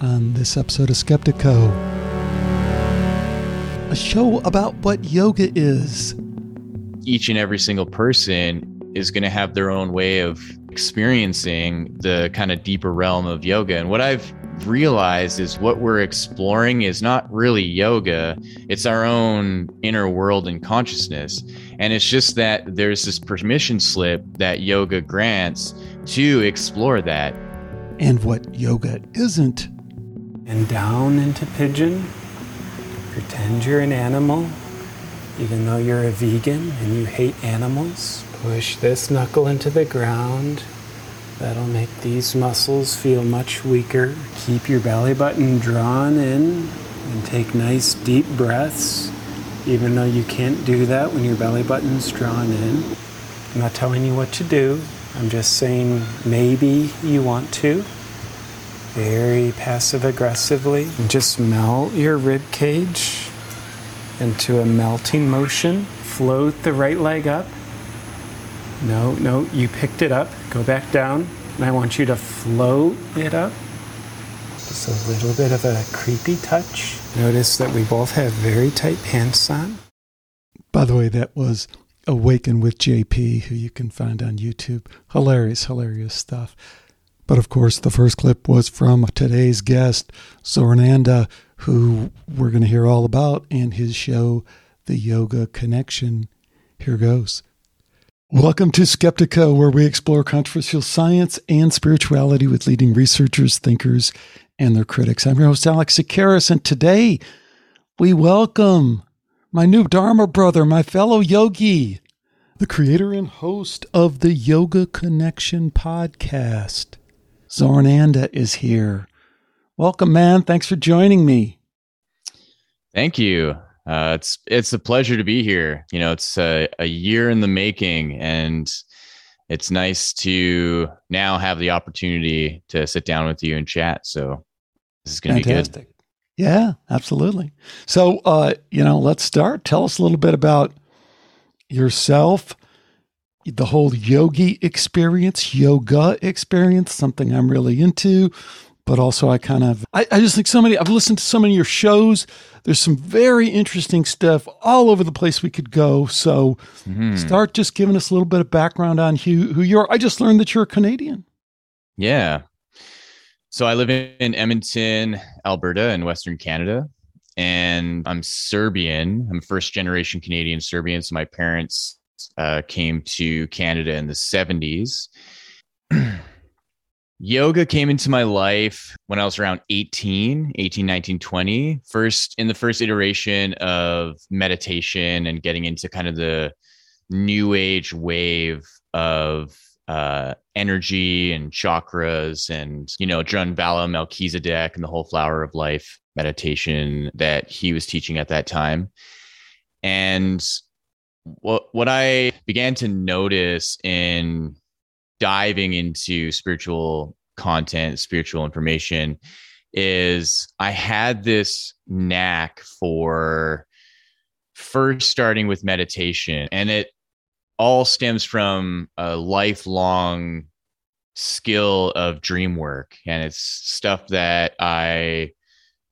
on this episode of Skeptiko, a show about what yoga is. Each and every single person is going to have their own way of experiencing the kind of deeper realm of yoga. And what I've realized is what we're exploring is not really yoga, it's our own inner world and consciousness. And it's just that there's this permission slip that yoga grants to explore that. And what yoga isn't. And down into pigeon. Pretend you're an animal, even though you're a vegan and you hate animals. Push this knuckle into the ground. That'll make these muscles feel much weaker. Keep your belly button drawn in and take nice deep breaths, even though you can't do that when your belly button's drawn in. I'm not telling you what to do. I'm just saying maybe you want to. Very passive aggressively. And just melt your rib cage into a melting motion. Float the right leg up no, no, you picked it up. Go back down. And I want you to float it up. Just a little bit of a creepy touch. Notice that we both have very tight pants on. By the way, that was Awaken with JP, who you can find on YouTube. Hilarious, hilarious stuff. But of course, the first clip was from today's guest, Zorananda, who we're going to hear all about in his show, The Yoga Connection. Here goes. Welcome to Skeptiko, where we explore controversial science and spirituality with leading researchers, thinkers, and their critics. I'm your host, Alex Tsakiris, and today we welcome my new Dharma brother, my fellow yogi, the creator and host of the Yoga Connection podcast. Zorananda is here. Welcome, man. Thanks for joining me. Thank you. Uh, it's it's a pleasure to be here. You know, it's a, a year in the making, and it's nice to now have the opportunity to sit down with you and chat. So this is going to be good. Yeah, absolutely. So, uh, you know, let's start. Tell us a little bit about yourself, the whole yogi experience, yoga experience, something I'm really into but also I kind of I, I, just think so many I've listened to so many of your shows. There's some very interesting stuff all over the place we could go. So mm-hmm. start just giving us a little bit of background on who who you're. I just learned that you're a Canadian. Yeah. So I live in Edmonton, Alberta, in Western Canada, and I'm Serbian. I'm first generation Canadian Serbian. So my parents uh, came to Canada in the 70s. Yoga came into my life when I was around 18, 18, 19, 20. First, in the first iteration of meditation and getting into kind of the new age wave of uh, energy and chakras and, you know, Drunvalo Melchizedek and the whole flower of life meditation that he was teaching at that time. And what, what I began to notice in diving into spiritual content, spiritual information, is I had this knack for first starting with meditation, and it all stems from a lifelong skill of dream work. And it's stuff that I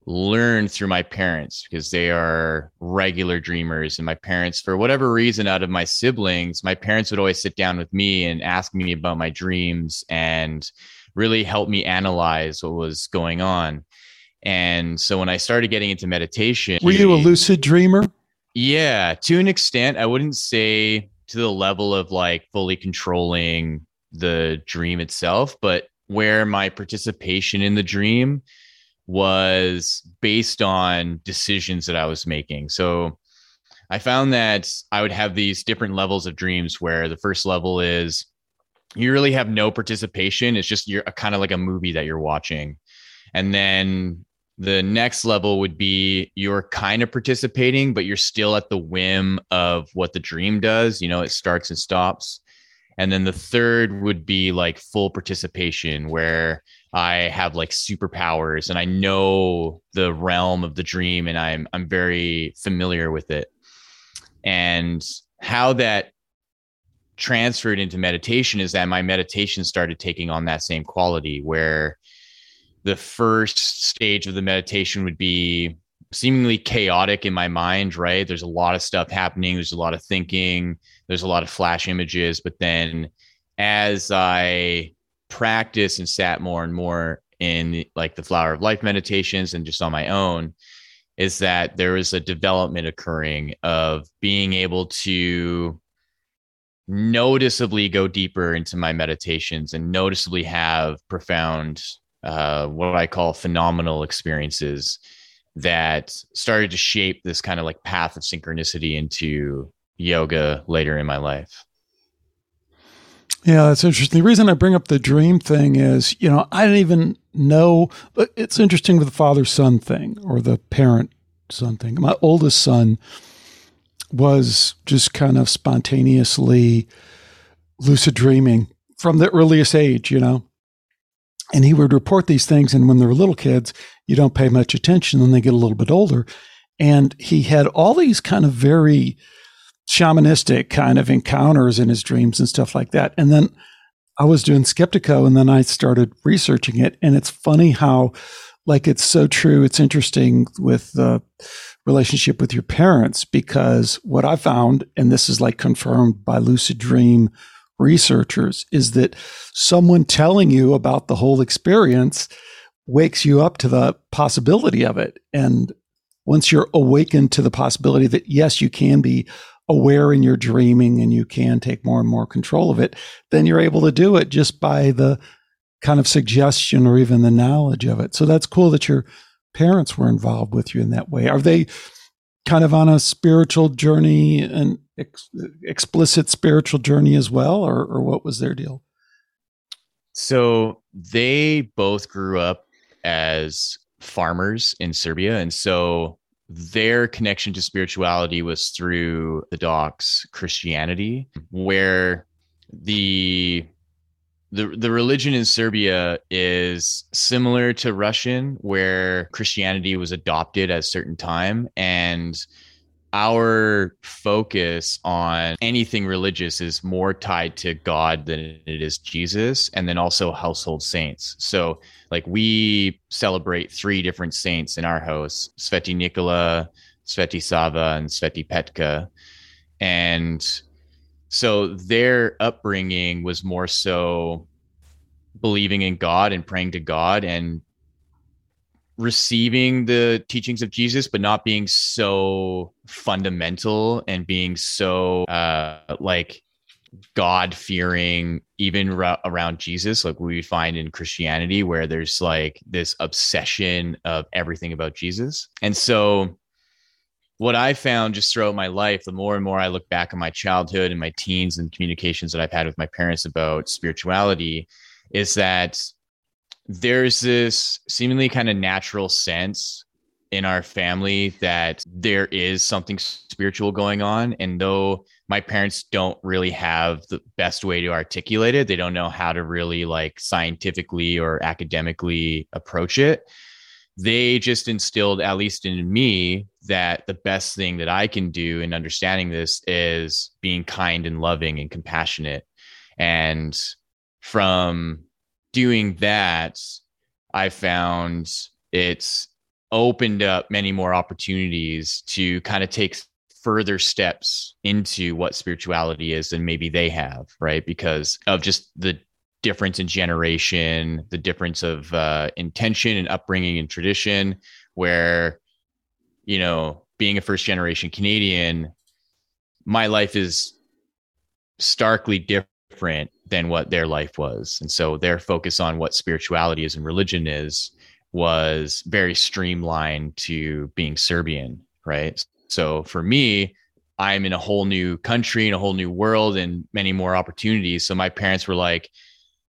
learned through my parents because they are regular dreamers. And my parents for whatever reason out of my siblings my parents would always sit down with me and ask me about my dreams and really help me analyze what was going on. And so when i started getting into meditation were you a lucid dreamer? Yeah to an extent. I wouldn't say to the level of like fully controlling the dream itself but where my participation in the dream was based on decisions that I was making. So I found that I would have these different levels of dreams where the first level is you really have no participation. It's just you're kind of like a movie that you're watching. And then the next level would be you're kind of participating, but you're still at the whim of what the dream does. You know, it starts and stops. And then the third would be like full participation, where I have like superpowers and I know the realm of the dream and I'm I'm very familiar with it. And how that transferred into meditation is that my meditation started taking on that same quality where the first stage of the meditation would be seemingly chaotic in my mind, right? There's a lot of stuff happening, there's a lot of thinking, there's a lot of flash images, but then as I practice and sat more and more in like the flower of life meditations and just on my own is that there is a development occurring of being able to noticeably go deeper into my meditations and noticeably have profound uh, what i call phenomenal experiences that started to shape this kind of like path of synchronicity into yoga later in my life yeah, that's interesting. The reason I bring up the dream thing is, you know, I didn't even know, but it's interesting with the father son thing or the parent son thing. My oldest son was just kind of spontaneously lucid dreaming from the earliest age, you know. And he would report these things. And when they're little kids, you don't pay much attention. Then they get a little bit older. And he had all these kind of very, shamanistic kind of encounters in his dreams and stuff like that. And then I was doing Skeptiko and then I started researching it. And it's funny how, like, it's so true. It's interesting with the relationship with your parents because what I found, and this is like confirmed by lucid dream researchers, is that someone telling you about the whole experience wakes you up to the possibility of it. And once you're awakened to the possibility that, yes, you can be aware in your dreaming and you can take more and more control of it, then you're able to do it just by the kind of suggestion or even the knowledge of it. So that's cool that your parents were involved with you in that way. Are they kind of on a spiritual journey, an ex- explicit spiritual journey as well, or, or what was their deal? So they both grew up as farmers in Serbia. And so their connection to spirituality was through Orthodox Christianity, where the the the religion in Serbia is similar to Russian, where Christianity was adopted at a certain time, and our focus on anything religious is more tied to God than it is Jesus, and then also household saints. So, like, we celebrate three different saints in our house Sveti Nikola, Sveti Sava, and Sveti Petka. And so, their upbringing was more so believing in God and praying to God and receiving the teachings of Jesus, but not being so fundamental and being so uh, like God fearing, even ra- around Jesus, like we find in Christianity, where there's like this obsession of everything about Jesus. And so, what I found just throughout my life, the more and more I look back on my childhood and my teens and communications that I've had with my parents about spirituality, is that there's this seemingly kind of natural sense in our family that there is something spiritual going on. And though my parents don't really have the best way to articulate it, they don't know how to really like scientifically or academically approach it. They just instilled, at least in me, that the best thing that I can do in understanding this is being kind and loving and compassionate. And from doing that, I found it's opened up many more opportunities to kind of take further steps into what spirituality is than maybe they have, right? Because of just the difference in generation, the difference of uh, intention and upbringing and tradition, where, you know, being a first generation Canadian, my life is starkly different than what their life was. And so their focus on what spirituality is and religion is was very streamlined to being Serbian, right? So for me, I'm in a whole new country and a whole new world and many more opportunities. So my parents were like,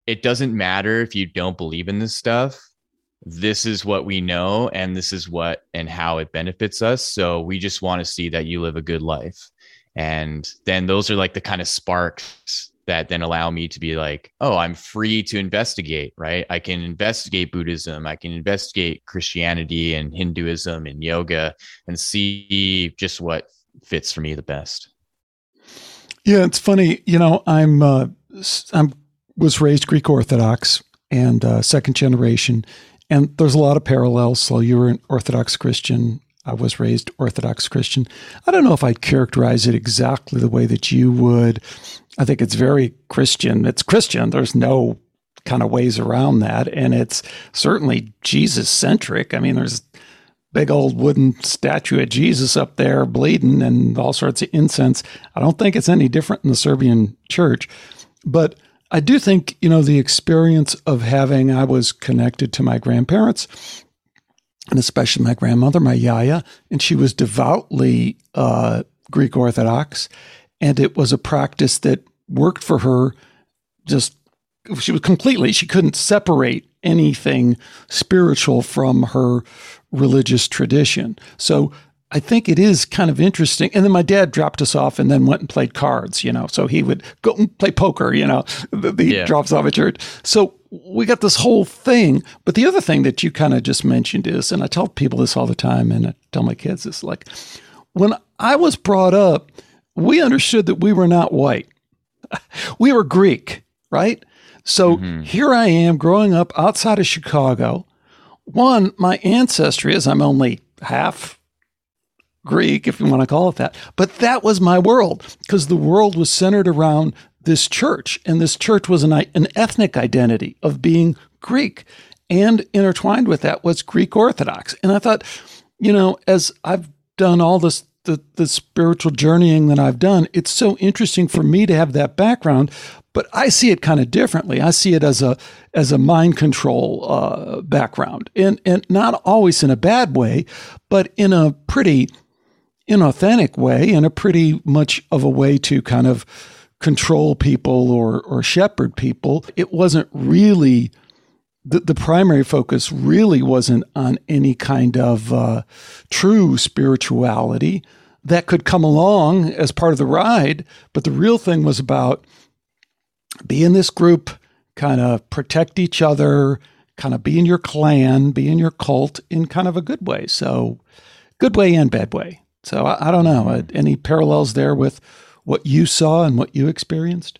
it doesn't matter if you don't believe in this stuff. This is what we know and this is what and how it benefits us. So we just want to see that you live a good life. And then those are like the kind of sparks that then allow me to be like, oh, I'm free to investigate, right? I can investigate Buddhism, I can investigate Christianity and Hinduism and yoga and see just what fits for me the best. Yeah, it's funny. You know, I'm uh, I'm was raised Greek Orthodox and uh, second generation, And there's a lot of parallels. So you were an Orthodox Christian. I was raised Orthodox Christian. I don't know if I'd characterize it exactly the way that you would. I think it's very Christian. It's Christian. There's no kind of ways around that. And it's certainly Jesus centric. I mean, there's big old wooden statue of Jesus up there bleeding and all sorts of incense. I don't think it's any different in the Serbian church. But I do think, you know, the experience of having, I was connected to my grandparents and especially my grandmother, my Yaya, and she was devoutly uh, Greek Orthodox. And it was a practice that worked for her just she was completely she couldn't separate anything spiritual from her religious tradition. So I think it is kind of interesting. And then my dad dropped us off and then went and played cards, you know. So he would go and play poker, you know, he yeah. drops off at church. So we got this whole thing. But the other thing that you kind of just mentioned is, and I tell people this all the time, and I tell my kids this like, when I was brought up, we understood that we were not white. we were Greek, right? So mm-hmm. here I am growing up outside of Chicago. One, my ancestry is I'm only half Greek, if you want to call it that. But that was my world because the world was centered around this church. And this church was an, an ethnic identity of being Greek. And intertwined with that was Greek Orthodox. And I thought, you know, as I've done all this the, the spiritual journeying that I've done, it's so interesting for me to have that background. But I see it kind of differently. I see it as a as a mind control uh, background, and and not always in a bad way, but in a pretty inauthentic way, in a pretty much of a way to kind of control people or or shepherd people. It wasn't really the, the primary focus really wasn't on any kind of uh, true spirituality that could come along as part of the ride, but the real thing was about be in this group, kind of protect each other, kind of be in your clan, be in your cult in kind of a good way. So, good way and bad way. So, I, I don't know. Uh, any parallels there with what you saw and what you experienced?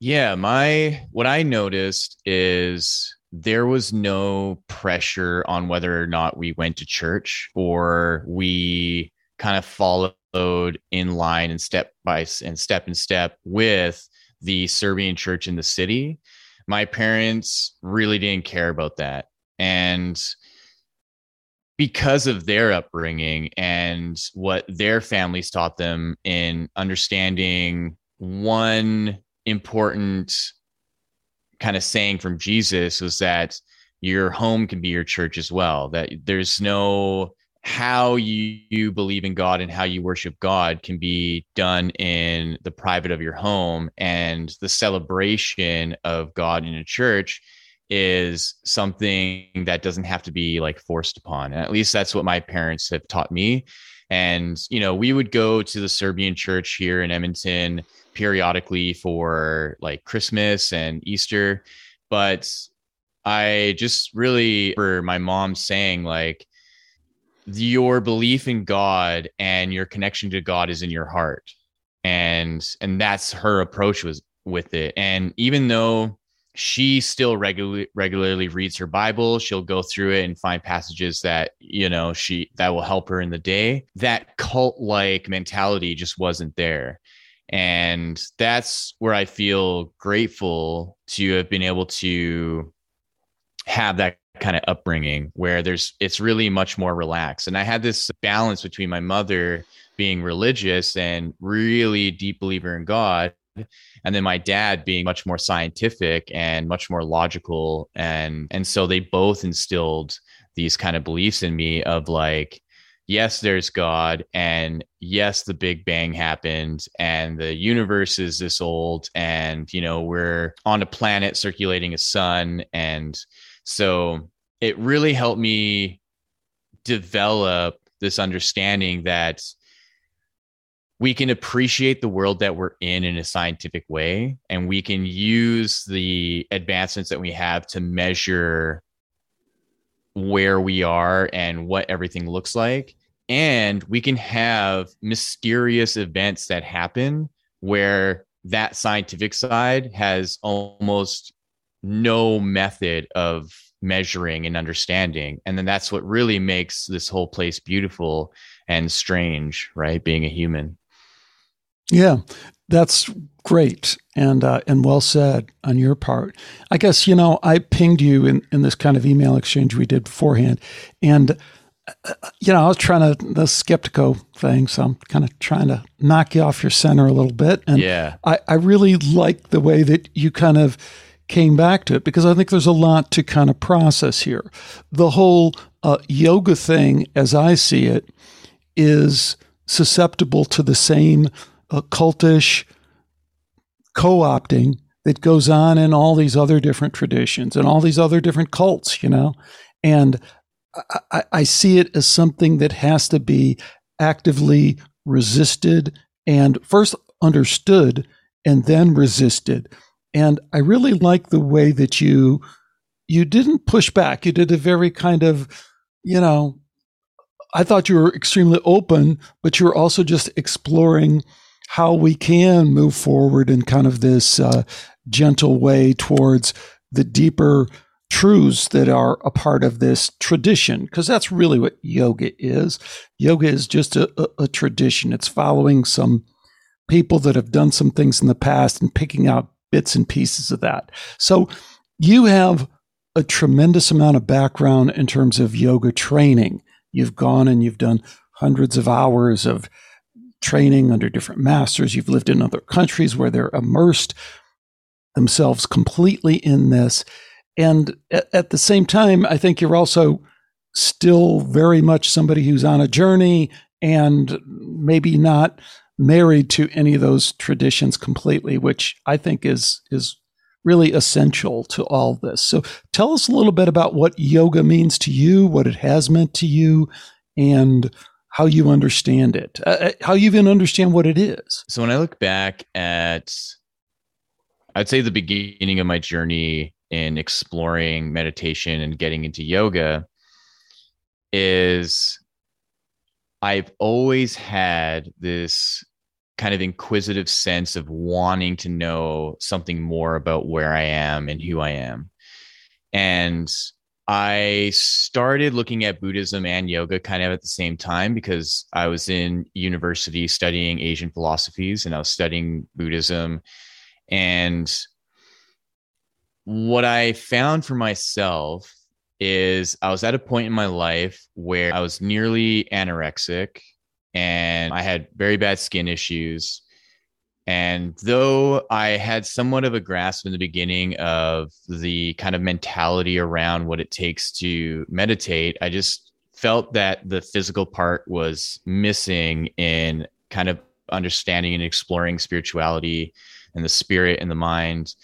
Yeah, my what I noticed is there was no pressure on whether or not we went to church or we kind of followed in line and step by and step in step with the Serbian church in the city. My parents really didn't care about that. And because of their upbringing and what their families taught them in understanding one important kind of saying from Jesus was that your home can be your church as well. That there's no how you, you believe in God and how you worship God can be done in the private of your home. And the celebration of God in a church is something that doesn't have to be like forced upon. And at least that's what my parents have taught me. And, you know, we would go to the Serbian church here in Edmonton periodically for like Christmas and Easter. But I just really, for my mom saying, like, your belief in God and your connection to God is in your heart. And and that's her approach was with it. And even though she still regularly regularly reads her bible. She'll go through it and find passages that you know she that will help her in the day. That cult like mentality just wasn't there. And that's where i feel grateful to have been able to have that kind of upbringing where there's it's really much more relaxed. And i had this balance between my mother being religious and really deep believer in god and then my dad being much more scientific and much more logical. And and so they both instilled these kind of beliefs in me of like yes there's god. And yes the big bang happened. And the universe is this old. And you know we're on a planet circulating a sun. And so it really helped me develop this understanding that we can appreciate the world that we're in in a scientific way and we can use the advancements that we have to measure where we are and what everything looks like and we can have mysterious events that happen where that scientific side has almost no method of measuring and understanding. And then that's what really makes this whole place beautiful and strange, right? Being a human. Yeah, that's great and uh, and well said on your part. I guess you know I pinged you in in this kind of email exchange we did beforehand, and uh, you know I was trying to the Skeptiko thing, so I'm kind of trying to knock you off your center a little bit. And yeah, I I really like the way that you kind of came back to it because I think there's a lot to kind of process here. The whole uh, yoga thing, as I see it, is susceptible to the same cultish co opting that goes on in all these other different traditions and all these other different cults, you know? And I, I see it as something that has to be actively resisted and first understood and then resisted. And I really like the way that you you didn't push back. You did a very kind of, you know, I thought you were extremely open, but you were also just exploring how we can move forward in kind of this uh, gentle way towards the deeper truths that are a part of this tradition, because that's really what yoga is. Yoga is just a, a, a tradition. It's following some people that have done some things in the past and picking out bits and pieces of that. So you have a tremendous amount of background in terms of yoga training. You've gone and you've done hundreds of hours of training under different masters. You've lived in other countries where they're immersed themselves completely in this. And at, the same time, I think you're also still very much somebody who's on a journey and maybe not married to any of those traditions completely, which I think is is really essential to all this. So tell us a little bit about what yoga means to you, what it has meant to you, and how you understand it, uh, uh, how you even understand what it is. So when I look back at, I'd say the beginning of my journey in exploring meditation and getting into yoga is I've always had this kind of inquisitive sense of wanting to know something more about where I am and who I am. And I started looking at Buddhism and yoga kind of at the same time because I was in university studying Asian philosophies and I was studying Buddhism. And what I found for myself is I was at a point in my life where I was nearly anorexic and I had very bad skin issues. And though I had somewhat of a grasp in the beginning of the kind of mentality around what it takes to meditate, I just felt that the physical part was missing in kind of understanding and exploring spirituality and the spirit and the mind.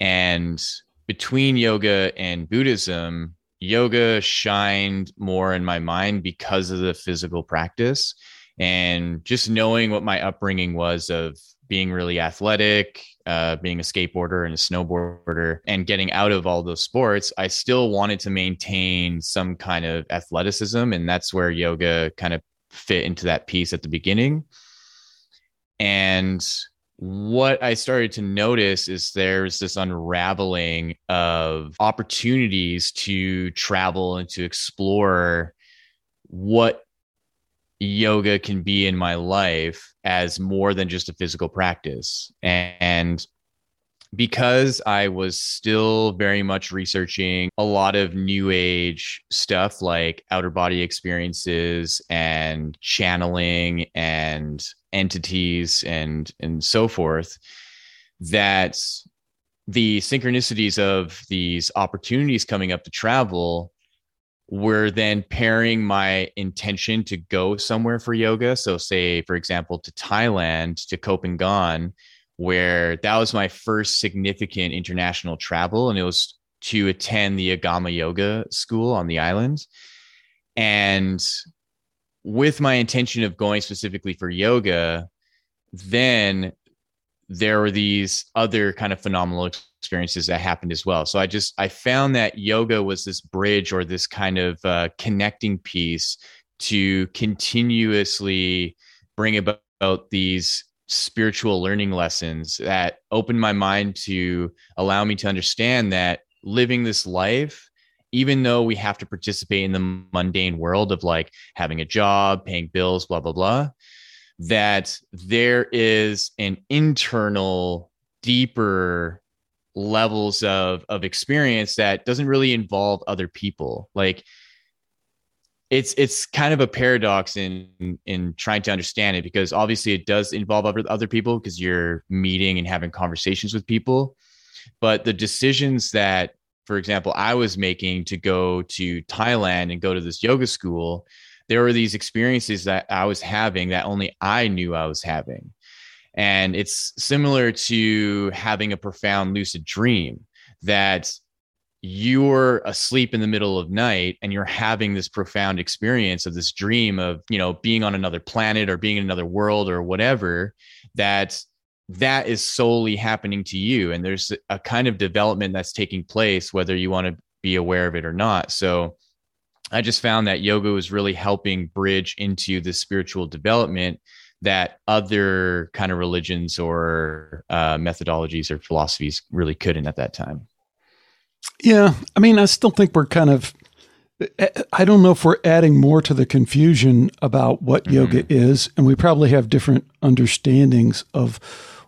And between yoga and Buddhism, yoga shined more in my mind because of the physical practice and just knowing what my upbringing was of being really athletic, uh, being a skateboarder and a snowboarder, and getting out of all those sports, I still wanted to maintain some kind of athleticism. And that's where yoga kind of fit into that piece at the beginning. And what I started to notice is there's this unraveling of opportunities to travel and to explore what yoga can be in my life as more than just a physical practice. And because I was still very much researching a lot of new age stuff like outer body experiences and channeling and entities and and so forth that the synchronicities of these opportunities coming up to travel we're then pairing my intention to go somewhere for yoga. So, say, for example, to Thailand, to Phangan, where that was my first significant international travel. And it was to attend the Agama Yoga school on the island. And with my intention of going specifically for yoga, then there were these other kind of phenomenal experiences that happened as well. So I just I found that yoga was this bridge or this kind of uh, connecting piece to continuously bring about, these spiritual learning lessons that opened my mind to allow me to understand that living this life even though we have to participate in the mundane world of like having a job, paying bills, blah, blah, blah, that there is an internal, deeper levels of of experience that doesn't really involve other people. Like it's it's kind of a paradox in in trying to understand it because obviously it does involve other other people because you're meeting and having conversations with people. But the decisions that for example I was making to go to Thailand and go to this yoga school there were these experiences that I was having that only I knew I was having. And it's similar to having a profound lucid dream that you're asleep in the middle of night and you're having this profound experience of this dream of you know being on another planet or being in another world or whatever that that is solely happening to you. And there's a kind of development that's taking place whether you want to be aware of it or not. So i just found that yoga was really helping bridge into the spiritual development that other kind of religions or uh, methodologies or philosophies really couldn't at that time yeah, I mean, I still think we're kind of. I don't know if we're adding more to the confusion about what mm-hmm. yoga is, and we probably have different understandings of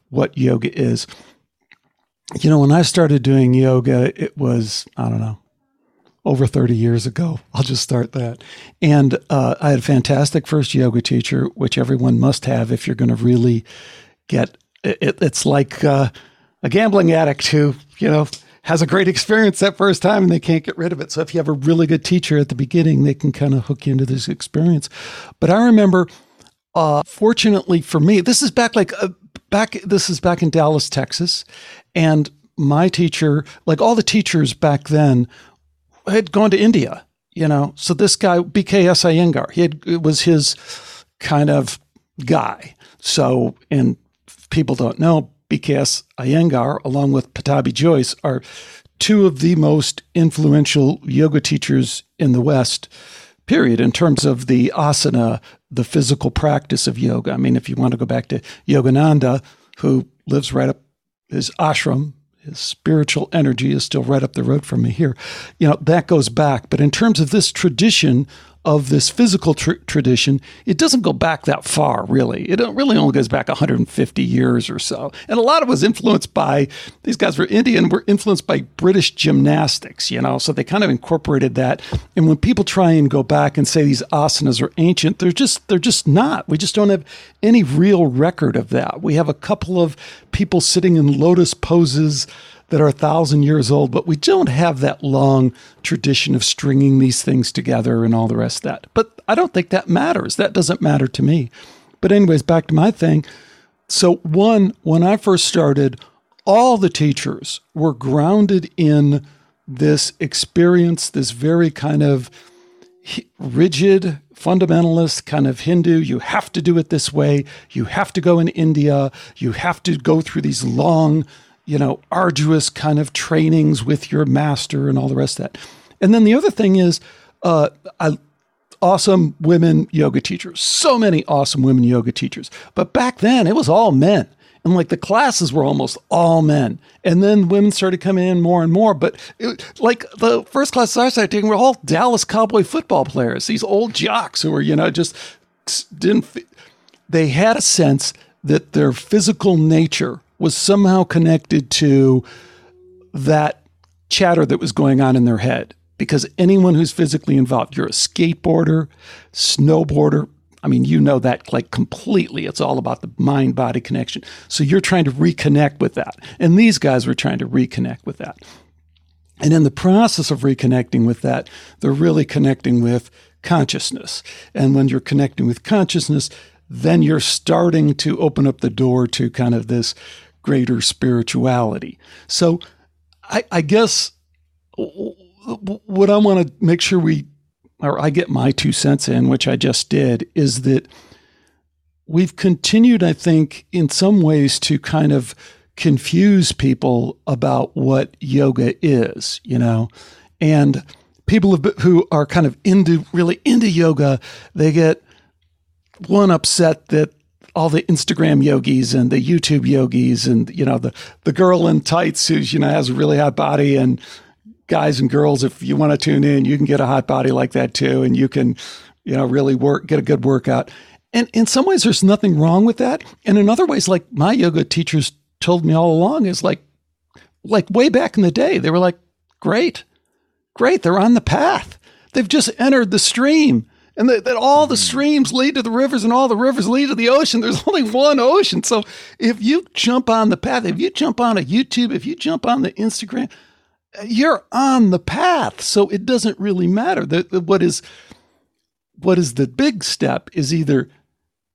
what yoga is. You know, when I started doing yoga, it was, I don't know, over 30 years ago. I'll just start that. And uh, I had a fantastic first yoga teacher, which everyone must have if you're going to really get it, it's like uh, a gambling addict who, you know, has a great experience that first time and they can't get rid of it. So if you have a really good teacher at the beginning, they can kind of hook you into this experience. But I remember, uh, fortunately for me, this is back like uh, back. This is back in Dallas, Texas, and my teacher, like all the teachers back then, had gone to India. You know, so this guy BKS Iyengar, he had, it was his kind of guy. So, and people don't know, BKS Iyengar, along with Pattabhi Jois, are two of the most influential yoga teachers in the West, period, in terms of the asana, the physical practice of yoga. I mean, if you want to go back to Yogananda, who lives right up his ashram, his spiritual energy is still right up the road from me here. You know, that goes back. But in terms of this tradition of this physical tr- tradition, it doesn't go back that far, really. It really only goes back 150 years or so. And a lot of it was influenced by these guys were Indian, were influenced by British gymnastics, you know, so they kind of incorporated that. And when people try and go back and say these asanas are ancient, they're just they're just not. We just don't have any real record of that. We have a couple of people sitting in lotus poses that are a thousand years old, but we don't have that long tradition of stringing these things together and all the rest of that. But I don't think that matters. That doesn't matter to me. But, anyways, back to my thing. So, one, when I first started, all the teachers were grounded in this experience, this very kind of rigid, fundamentalist kind of Hindu. You have to do it this way. You have to go in India. You have to go through these long you know, arduous kind of trainings with your master and all the rest of that. And then the other thing is, uh, I, awesome women yoga teachers. So many awesome women yoga teachers. But back then, it was all men. And like the classes were almost all men. And then women started coming in more and more. But it, like the first classes I started taking were all Dallas Cowboy football players, these old jocks who were, you know, just didn't, they had a sense that their physical nature was somehow connected to that chatter that was going on in their head. Because anyone who's physically involved, you're a skateboarder, snowboarder, I mean, you know that like completely. It's all about the mind body connection. So you're trying to reconnect with that. And these guys were trying to reconnect with that. And in the process of reconnecting with that, they're really connecting with consciousness. And when you're connecting with consciousness, then you're starting to open up the door to kind of this greater spirituality. So I, I guess what I want to make sure we, or I get my two cents in, which I just did, is that we've continued, I think, in some ways to kind of confuse people about what yoga is, you know, and people who are kind of into really into yoga, they get one upset that all the Instagram yogis and the YouTube yogis and you know the the girl in tights who's you know has a really hot body and guys and girls, if you want to tune in, you can get a hot body like that too, and you can, you know, really work, get a good workout. And in some ways, there's nothing wrong with that. And in other ways, like my yoga teachers told me all along, is like, like way back in the day, they were like, great, great, they're on the path. They've just entered the stream and that, that all the mm-hmm. streams lead to the rivers and all the rivers lead to the ocean. There's only one ocean. So if you jump on the path, if you jump on a YouTube, if you jump on the Instagram, you're on the path. So it doesn't really matter. The, the, what is what is the big step is either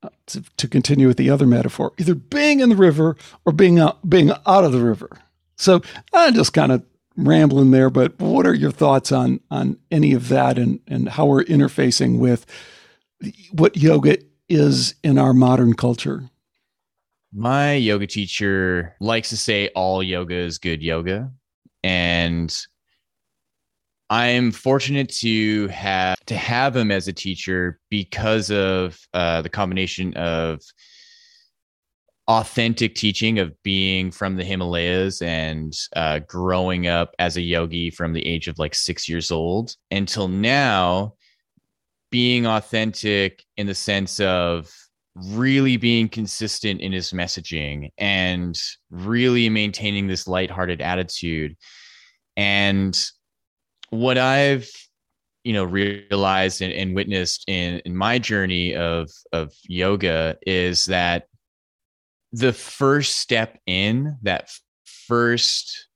uh, to, to, continue with the other metaphor, either being in the river or being out, being out of the river. So I just kind of rambling there, but what are your thoughts on on any of that and and how we're interfacing with what yoga is in our modern culture? My yoga teacher likes to say all yoga is good yoga. And I'm fortunate to have to have him as a teacher because of uh, the combination of authentic teaching of being from the Himalayas and uh, growing up as a yogi from the age of like six years old until now, being authentic in the sense of really being consistent in his messaging and really maintaining this lighthearted attitude. And what I've you know realized and, and witnessed in in my journey of of yoga is that the first step in that first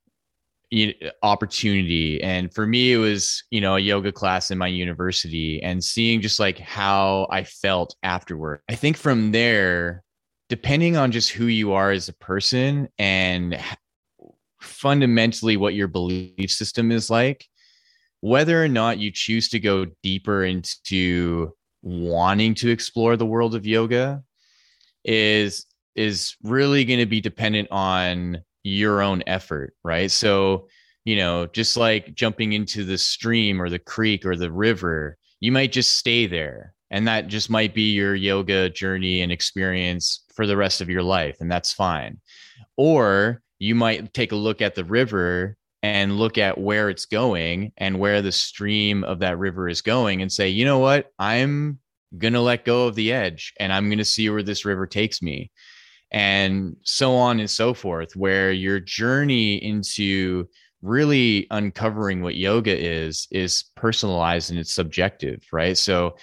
opportunity. And for me it was you know a yoga class in my university and seeing just like how i felt afterward. I think from there depending on just who you are as a person and fundamentally what your belief system is like whether or not you choose to go deeper into wanting to explore the world of yoga is is really going to be dependent on your own effort, right? So, you know, just like jumping into the stream or the creek or the river, you might just stay there. And that just might be your yoga journey and experience for the rest of your life. And that's fine. Or you might take a look at the river and look at where it's going and where the stream of that river is going and say, you know what? I'm going to let go of the edge and I'm going to see where this river takes me and so on and so forth, where your journey into really uncovering what yoga is is personalized and it's subjective, right? So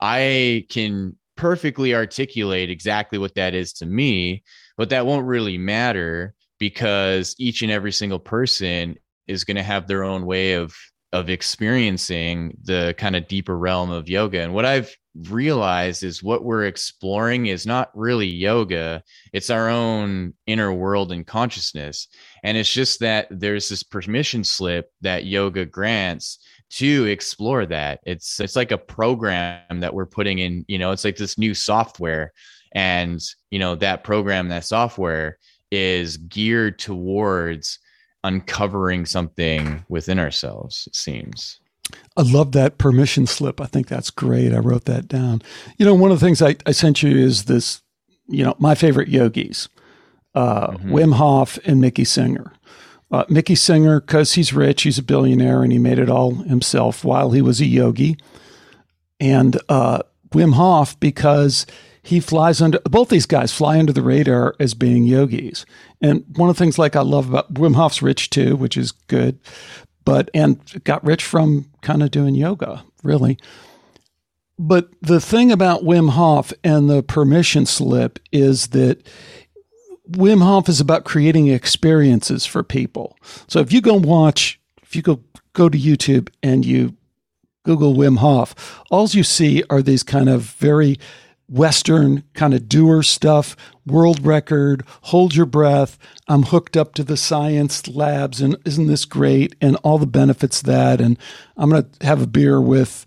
I can perfectly articulate exactly what that is to me, but that won't really matter because each and every single person is going to have their own way of of experiencing the kind of deeper realm of yoga. And what I've realized is what we're exploring is not really yoga, it's our own inner world and consciousness. And it's just that there's this permission slip that yoga grants to explore that. It's it's like a program that we're putting in, you know, it's like this new software and, you know, that program, that software is geared towards uncovering something within ourselves, it seems. I love that permission slip. I think that's great. I wrote that down. You know, one of the things I, I sent you is this, you know, my favorite yogis, uh, mm-hmm. Wim Hof and Mickey Singer. Uh, Mickey Singer, because he's rich, he's a billionaire, and he made it all himself while he was a yogi. And uh, Wim Hof, because he flies under both these guys fly under the radar as being yogis. And one of the things like I love about Wim Hof's rich too, which is good, but and got rich from kind of doing yoga, really. But the thing about Wim Hof and the permission slip is that Wim Hof is about creating experiences for people. So if you go watch, if you go go to YouTube and you Google Wim Hof, all you see are these kind of very Western kind of doer stuff, world record, hold your breath. I'm hooked up to the science labs, and isn't this great? And all the benefits that. And I'm going to have a beer with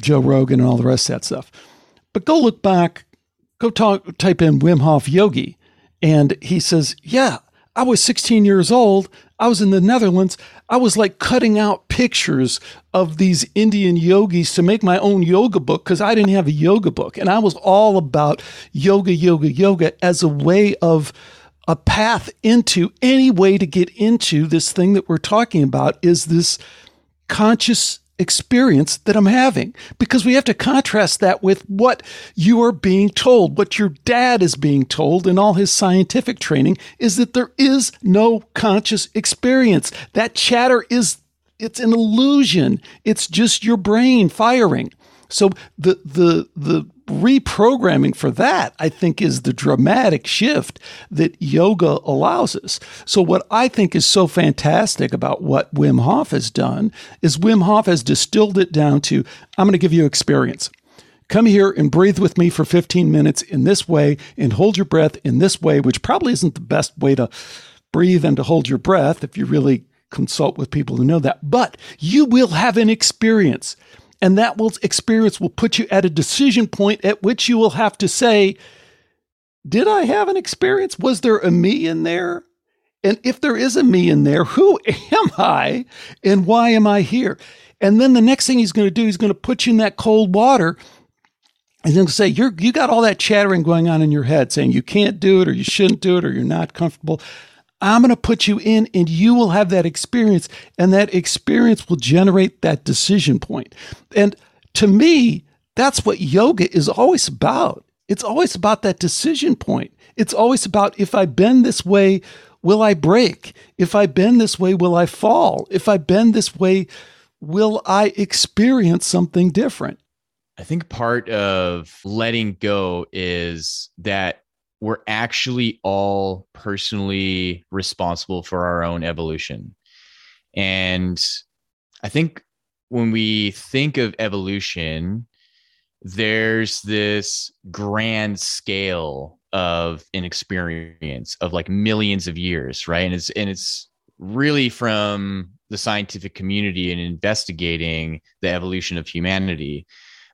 Joe Rogan and all the rest of that stuff. But go look back, go talk, type in Wim Hof Yogi. And he says, Yeah, I was 16 years old. I was in the Netherlands. I was like cutting out pictures of these Indian yogis to make my own yoga book because I didn't have a yoga book. And I was all about yoga, yoga, yoga as a way of a path into any way to get into this thing that we're talking about is this conscious experience that I'm having because we have to contrast that with what you are being told. What your dad is being told in all his scientific training is that there is no conscious experience. That chatter is it's an illusion. It's just your brain firing. So the the the reprogramming for that, I think, is the dramatic shift that yoga allows us. So, what I think is so fantastic about what Wim Hof has done is Wim Hof has distilled it down to I'm going to give you experience. Come here and breathe with me for 15 minutes in this way and hold your breath in this way, which probably isn't the best way to breathe and to hold your breath if you really consult with people who know that. But you will have an experience. And that will experience will put you at a decision point at which you will have to say, Did I have an experience? Was there a me in there? And if there is a me in there, who am I and why am I here? And then the next thing he's going to do, he's going to put you in that cold water and then say, You're you got all that chattering going on in your head saying you can't do it or you shouldn't do it or you're not comfortable. I'm going to put you in and you will have that experience and that experience will generate that decision point. And to me, that's what yoga is always about. It's always about that decision point. It's always about if I bend this way, will I break? If I bend this way, will I fall? If I bend this way, will I experience something different? I think part of letting go is that we're actually all personally responsible for our own evolution. And I think when we think of evolution, there's this grand scale of an experience of like millions of years, right? And it's and it's really from the scientific community and investigating the evolution of humanity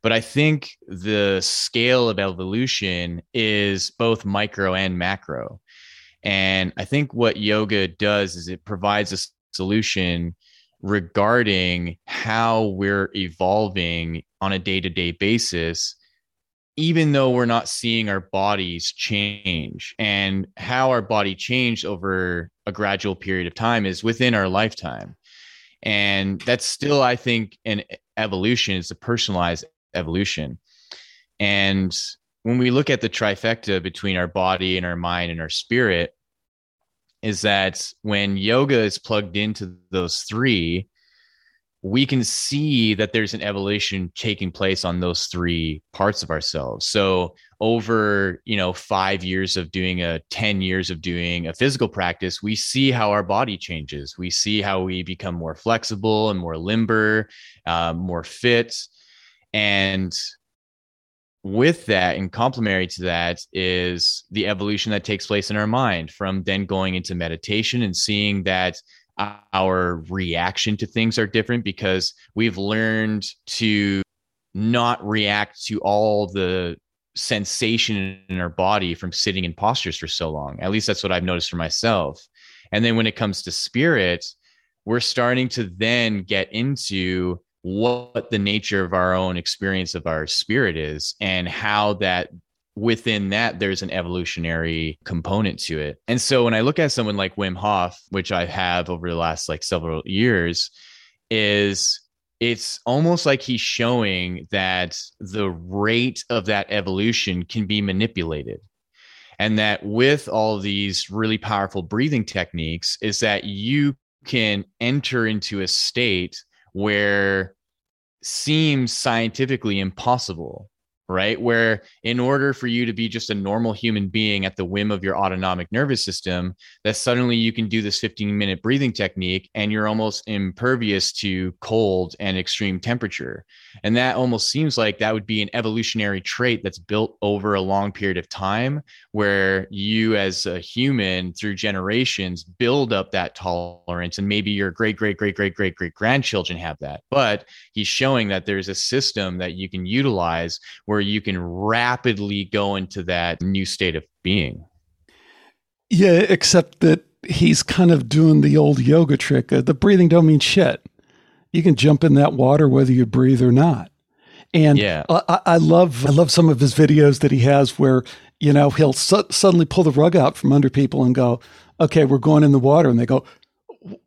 but I think the scale of evolution is both micro and macro. And I think what yoga does is it provides a solution regarding how we're evolving on a day to day basis, even though we're not seeing our bodies change. And how our body changed over a gradual period of time is within our lifetime. And that's still, I think, an evolution is a personalized evolution. And when we look at the trifecta between our body and our mind and our spirit, is that when yoga is plugged into those three, we can see that there's an evolution taking place on those three parts of ourselves. So over, you know, 5 years of doing a 10 years of doing a physical practice, we see how our body changes. We see how we become more flexible and more limber, uh, more fit. And with that and complementary to that is the evolution that takes place in our mind from then going into meditation and seeing that our reaction to things are different because we've learned to not react to all the sensation in our body from sitting in postures for so long. At least that's what I've noticed for myself. And then when it comes to spirit, we're starting to then get into what the nature of our own experience of our spirit is and how that within that there's an evolutionary component to it. And so when I look at someone like Wim Hof, which I have over the last like several years, is it's almost like he's showing that the rate of that evolution can be manipulated. And that with all these really powerful breathing techniques is that you can enter into a state where seems scientifically impossible right? Where in order for you to be just a normal human being at the whim of your autonomic nervous system, that suddenly you can do this 15 minute breathing technique and you're almost impervious to cold and extreme temperature. And that almost seems like that would be an evolutionary trait that's built over a long period of time where you as a human through generations build up that tolerance and maybe your great great great great great great grandchildren have that. But he's showing that there's a system that you can utilize where where you can rapidly go into that new state of being. Yeah, except that he's kind of doing the old yoga trick. The breathing don't mean shit. You can jump in that water whether you breathe or not. And yeah. I, I love I love some of his videos that he has where You know, he'll su- suddenly pull the rug out from under people and go, okay, we're going in the water. And they go,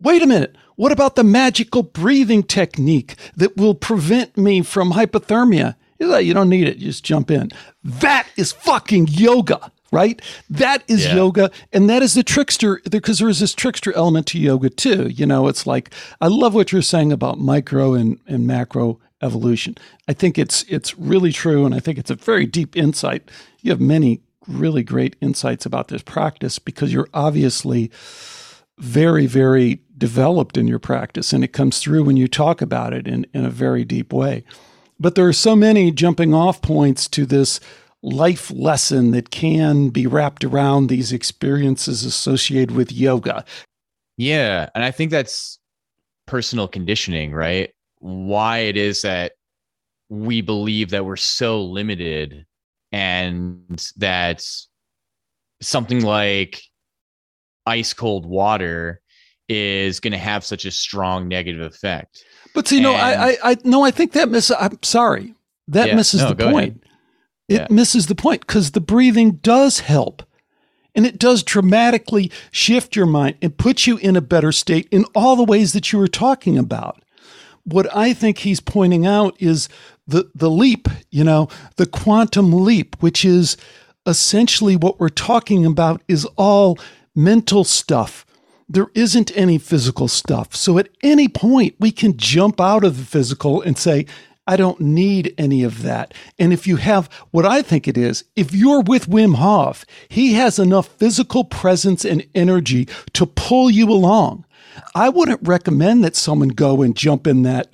wait a minute. What about the magical breathing technique that will prevent me from hypothermia? He's like, you don't need it. You just jump in. That is fucking yoga, right? That is Yeah. yoga. And that is the trickster, because there is this trickster element to yoga too. You know, it's like, I love what you're saying about micro and, and macro evolution. I think it's it's really true, and I think it's a very deep insight. You have many really great insights about this practice because you're obviously very, very developed in your practice, and it comes through when you talk about it in, in a very deep way. But there are so many jumping off points to this life lesson that can be wrapped around these experiences associated with yoga. Yeah. And I think that's personal conditioning, right? Why it is that we believe that we're so limited and that something like ice cold water is going to have such a strong negative effect. But see, no, I, I, I, no, I think that misses. I'm sorry, that Yeah, misses no, the point. ahead. It Yeah. misses the point because the breathing does help, and it does dramatically shift your mind and put you in a better state in all the ways that you were talking about. What I think he's pointing out is the the leap, you know, the quantum leap, which is essentially what we're talking about is all mental stuff. There isn't any physical stuff. So at any point, we can jump out of the physical and say, I don't need any of that. And if you have what I think it is, if you're with Wim Hof, he has enough physical presence and energy to pull you along. I wouldn't recommend that someone go and jump in that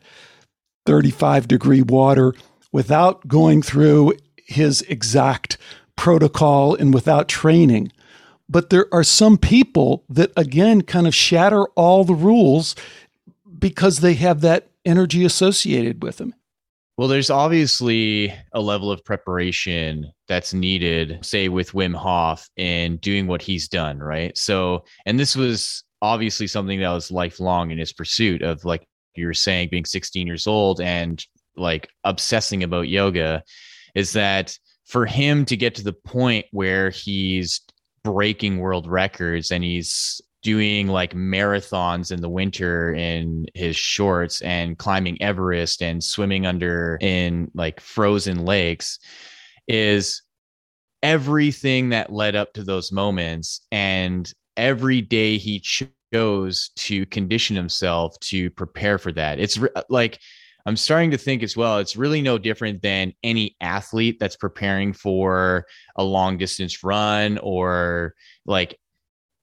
35 degree water without going through his exact protocol and without training. But there are some people that, again, kind of shatter all the rules because they have that energy associated with them. Well, there's obviously a level of preparation that's needed, say, with Wim Hof and doing what he's done, right? So, and this was obviously something that was lifelong in his pursuit of, like you were saying, being 16 years old and like obsessing about yoga, is that for him to get to the point where he's breaking world records and he's doing like marathons in the winter in his shorts and climbing Everest and swimming under in like frozen lakes is everything that led up to those moments. And every day he chose to condition himself to prepare for that. It's re- like i'm starting to think as well it's really no different than any athlete that's preparing for a long distance run or like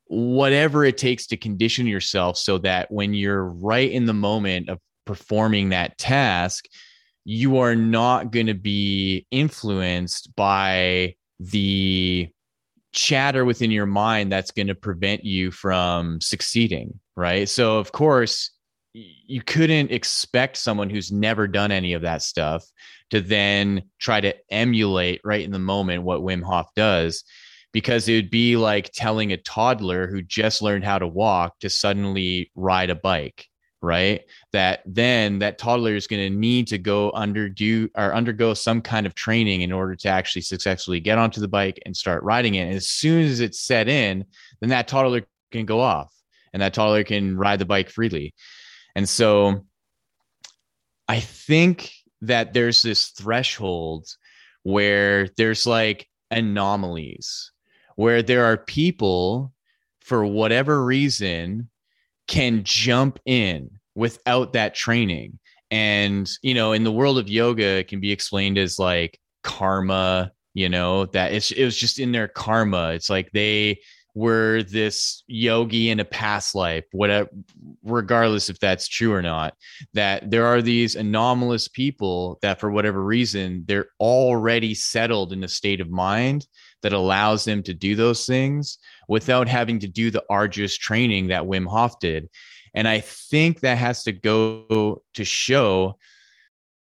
whatever it takes to condition yourself so that when you're right in the moment of performing that task, you are not going to be influenced by the chatter within your mind that's going to prevent you from succeeding. Right. So, of course, you couldn't expect someone who's never done any of that stuff to then try to emulate right in the moment what Wim Hof does because it would be like telling a toddler who just learned how to walk to suddenly ride a bike right? That then that toddler is going to need to go underdo or undergo some kind of training in order to actually successfully get onto the bike and start riding it. And as soon as it's set in then that toddler can go off and that toddler can ride the bike freely and so i think that there's this threshold where there's like anomalies where there are people for whatever reason can jump in without that training. And you know in the world of yoga it can be explained as like karma you know that it's it was just in their karma. It's like they were this yogi in a past life whatever uh, regardless if that's true or not that there are these anomalous people that for whatever reason they're already settled in a state of mind that allows them to do those things without having to do the arduous training that Wim Hof did. And I think that has to go to show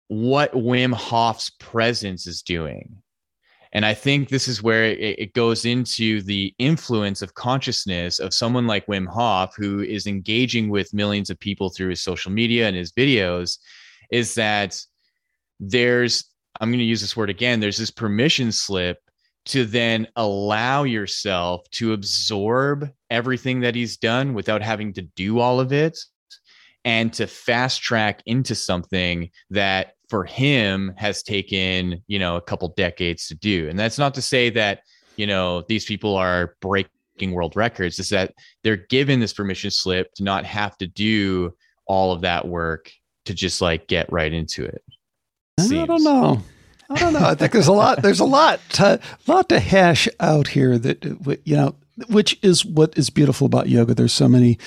what Wim Hof's presence is doing. And I think this is where it, it goes into the influence of consciousness of someone like Wim Hof, who is engaging with millions of people through his social media and his videos, is that there's, I'm going to use this word again, there's this permission slip to then allow yourself to absorb everything that he's done without having to do all of it and to fast track into something that for him has taken you know a couple decades to do and that's not to say that you know these people are breaking world records is that they're given this permission slip to not have to do all of that work to just like get right into it I don't know. I don't know. I think there's a lot. There's a lot, to, lot to hash out here. That uh, you know, which is what is beautiful about yoga. There's so many,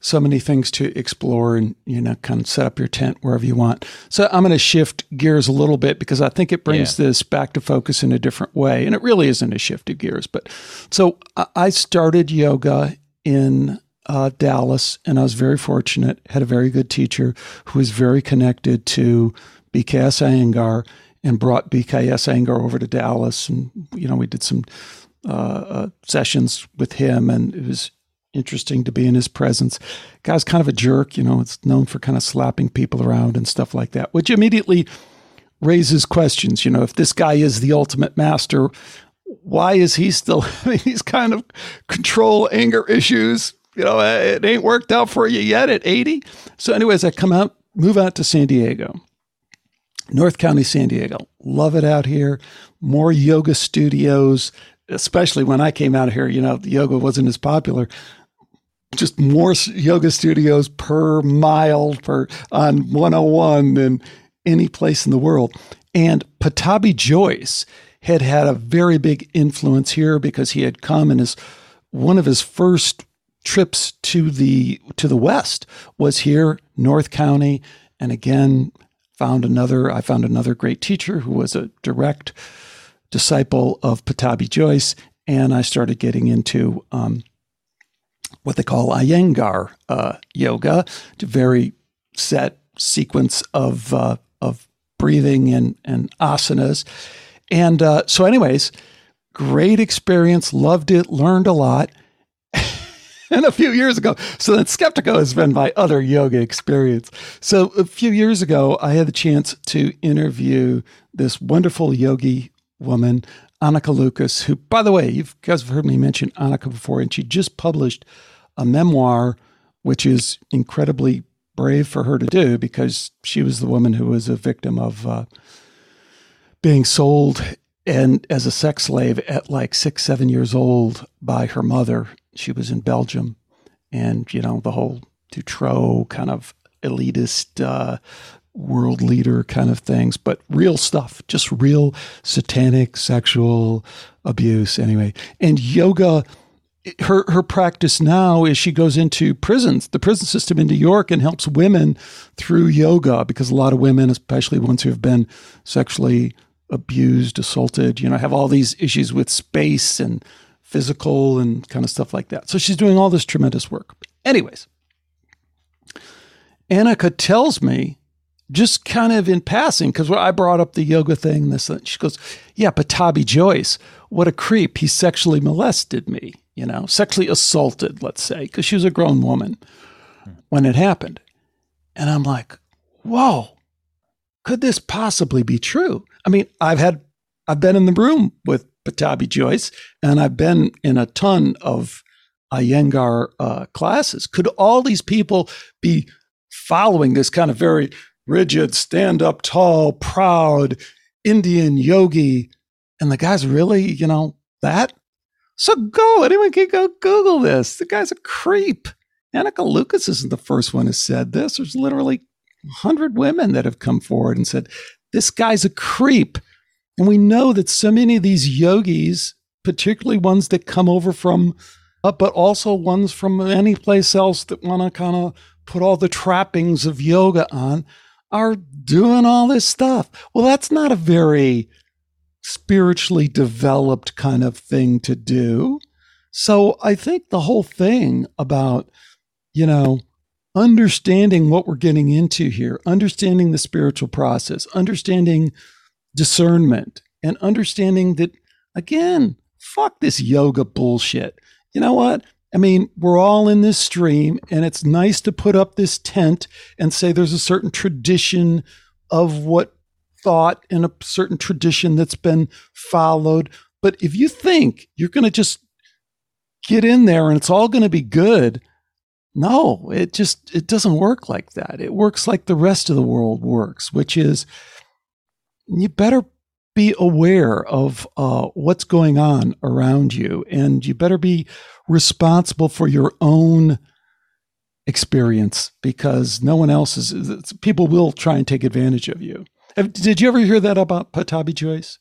so many things to explore, and you know, kind of set up your tent wherever you want. So I'm going to shift gears a little bit because I think it brings yeah. this back to focus in a different way, and it really isn't a shift of gears. But so I started yoga in uh, Dallas, and I was very fortunate. Had a very good teacher who was very connected to BKS Iyengar and brought BKS Iyengar over to Dallas. And, you know, we did some uh, uh, sessions with him, and it was interesting to be in his presence. Guy's kind of a jerk, you know, it's known for kind of slapping people around and stuff like that, which immediately raises questions. You know, if this guy is the ultimate master, why is he still having these kind of control anger issues? You know, eh, it ain't worked out for you yet at 80. So, anyways, I come out, move out to San Diego. North County, San Diego. Love it out here. More yoga studios, especially when I came out here, you know, yoga wasn't as popular. Just more yoga studios per mile per on 101 than any place in the world. And Pattabhi Jois had had a very big influence here because he had come and his one of his first trips to the to the west was here, North County, and again found another I found another great teacher who was a direct disciple of Pattabhi Jois, and I started getting into um, what they call Iyengar uh, yoga, very set sequence of uh, of breathing and and asanas, and uh, so, anyways, great experience, loved it, learned a lot. and a few years ago. So then Skeptiko has been my other yoga experience. So a few years ago, I had the chance to interview this wonderful yogi woman, Anneke Lucas, who, by the way, you guys have heard me mention Anneke before, and she just published a memoir, which is incredibly brave for her to do because she was the woman who was a victim of uh, being sold and as a sex slave at like six, seven years old by her mother. She was in Belgium, and you know the whole Dutroux kind of elitist uh, world leader kind of things, but real stuff, just real satanic sexual abuse. Anyway, and yoga. Her her practice now is she goes into prisons, the prison system in New York, and helps women through yoga because a lot of women, especially ones who have been sexually abused, assaulted, you know, have all these issues with space and physical and kind of stuff like that. So she's doing all this tremendous work. Anyways, Anneke tells me, just kind of in passing, because I brought up the yoga thing, this, and she goes, Yeah, Pattabhi Jois, what a creep. He sexually molested me, you know, sexually assaulted, let's say, because she was a grown woman when it happened. And I'm like, Whoa, could this possibly be true? I mean, I've had, I've been in the room with Pattabhi Jois, and I've been in a ton of Iyengar uh, classes. Could all these people be following this kind of very rigid, stand up tall, proud Indian yogi? And the guy's really, you know, that? So go, anyone can go Google this. The guy's a creep. Anneke Lucas isn't the first one who said this. There's literally 100 women that have come forward and said, this guy's a creep. And we know that so many of these yogis, particularly ones that come over from, uh, but also ones from any place else that want to kind of put all the trappings of yoga on, are doing all this stuff. Well, that's not a very spiritually developed kind of thing to do. So I think the whole thing about, you know, understanding what we're getting into here, understanding the spiritual process, understanding discernment and understanding that, again, fuck this yoga bullshit. You know what? I mean, we're all in this stream, and it's nice to put up this tent and say there's a certain tradition of what thought and a certain tradition that's been followed. But if you think you're going to just get in there and it's all going to be good, no, it just it doesn't work like that. It works like the rest of the world works, which is you better be aware of uh, what's going on around you, and you better be responsible for your own experience because no one else is. People will try and take advantage of you. Did you ever hear that about Pattabhi Jois?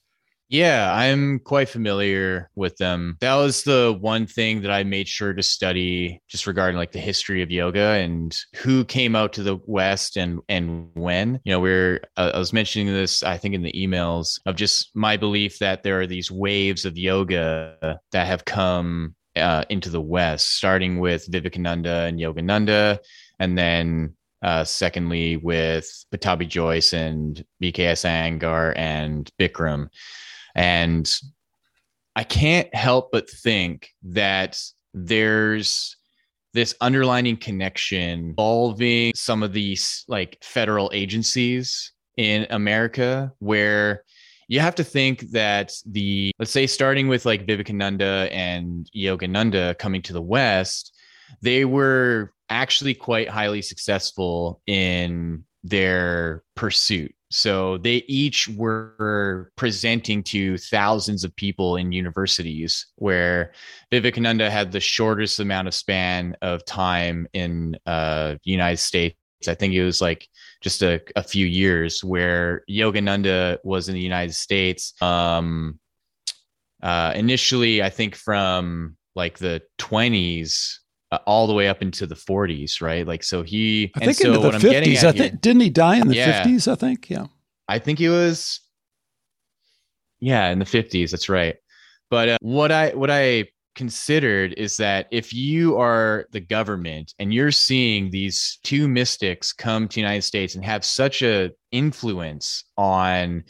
Yeah, I'm quite familiar with them. That was the one thing that I made sure to study just regarding like the history of yoga and who came out to the West and and when. You know, we're uh, I was mentioning this I think in the emails of just my belief that there are these waves of yoga that have come uh, into the West, starting with Vivekananda and Yogananda, and then uh, secondly with Pattabhi Jois and BKS Iyengar and Bikram. And I can't help but think that there's this underlining connection involving some of these like federal agencies in America where you have to think that the let's say starting with like Vivekananda and Yogananda coming to the West, they were actually quite highly successful in their pursuit. So they each were presenting to thousands of people in universities, where Vivekananda had the shortest amount of span of time in uh, United States. I think it was like just a, a few years, where Yogananda was in the United States. Um, uh, initially, I think from like the 20s uh, all the way up into the 40s, right? Like, so he, I think so into the 50s. I think didn't he die in the yeah, 50s? I think, yeah. I think he was, yeah, in the 50s. That's right. But uh, what I what I considered is that if you are the government and you're seeing these two mystics come to the United States and have such a influence on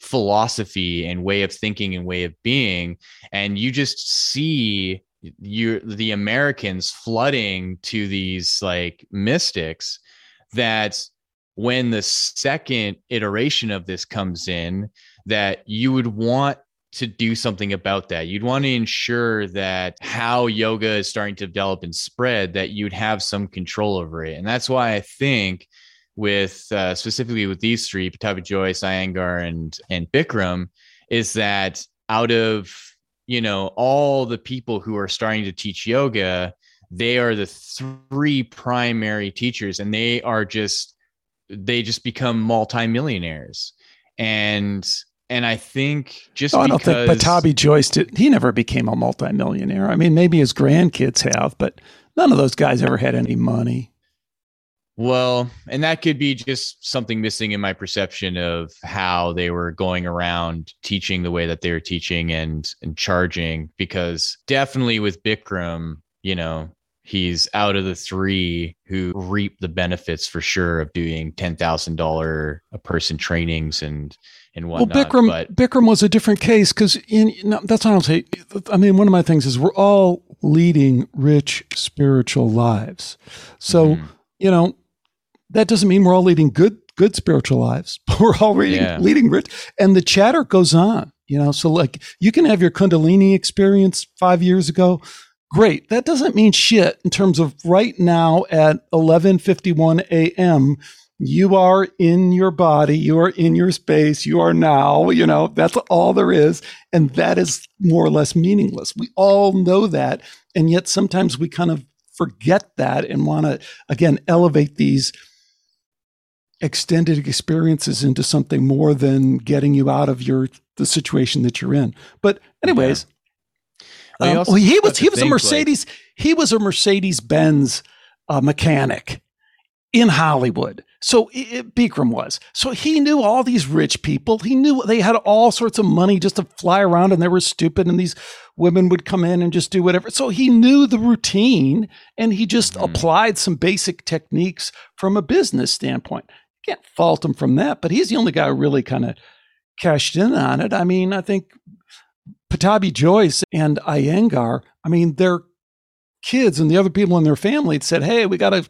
philosophy and way of thinking and way of being, and you just see you the Americans flooding to these like mystics that when the second iteration of this comes in that you would want to do something about that. You'd want to ensure that how yoga is starting to develop and spread that you'd have some control over it. And that's why I think with uh, specifically with these three, Pattabhi Jois, Iyengar, and and Bikram, is that out of you know, all the people who are starting to teach yoga, they are the three primary teachers and they are just they just become multimillionaires. And and I think just oh, I don't think Pattabhi Jois did. He never became a multimillionaire. I mean, maybe his grandkids have, but none of those guys ever had any money. Well, and that could be just something missing in my perception of how they were going around teaching the way that they were teaching and and charging because definitely with Bikram, you know, he's out of the three who reap the benefits for sure of doing $10,000 a person trainings and and whatnot. Well, Bikram, but, Bikram was a different case because in no, that's I'll say. I mean, one of my things is we're all leading rich spiritual lives. So, mm-hmm. you know, that doesn't mean we're all leading good good spiritual lives, but we're all leading, yeah. leading rich. And the chatter goes on, you know. So like you can have your Kundalini experience five years ago. Great. That doesn't mean shit in terms of right now at 11:51 a.m. You are in your body, you are in your space, you are now, you know, that's all there is. And that is more or less meaningless. We all know that. And yet sometimes we kind of forget that and want to, again, elevate these extended experiences into something more than getting you out of your the situation that you're in. But anyways, yeah. um, well, he was he was a Mercedes like- he was a Mercedes Benz uh, mechanic in Hollywood. So it, Bikram was. So he knew all these rich people. He knew they had all sorts of money just to fly around and they were stupid and these women would come in and just do whatever. So he knew the routine and he just mm-hmm. applied some basic techniques from a business standpoint can't fault him from that, but he's the only guy who really kind of cashed in on it. I mean, I think Pattabhi Jois and Iyengar, I mean, their kids and the other people in their family said, hey, we got to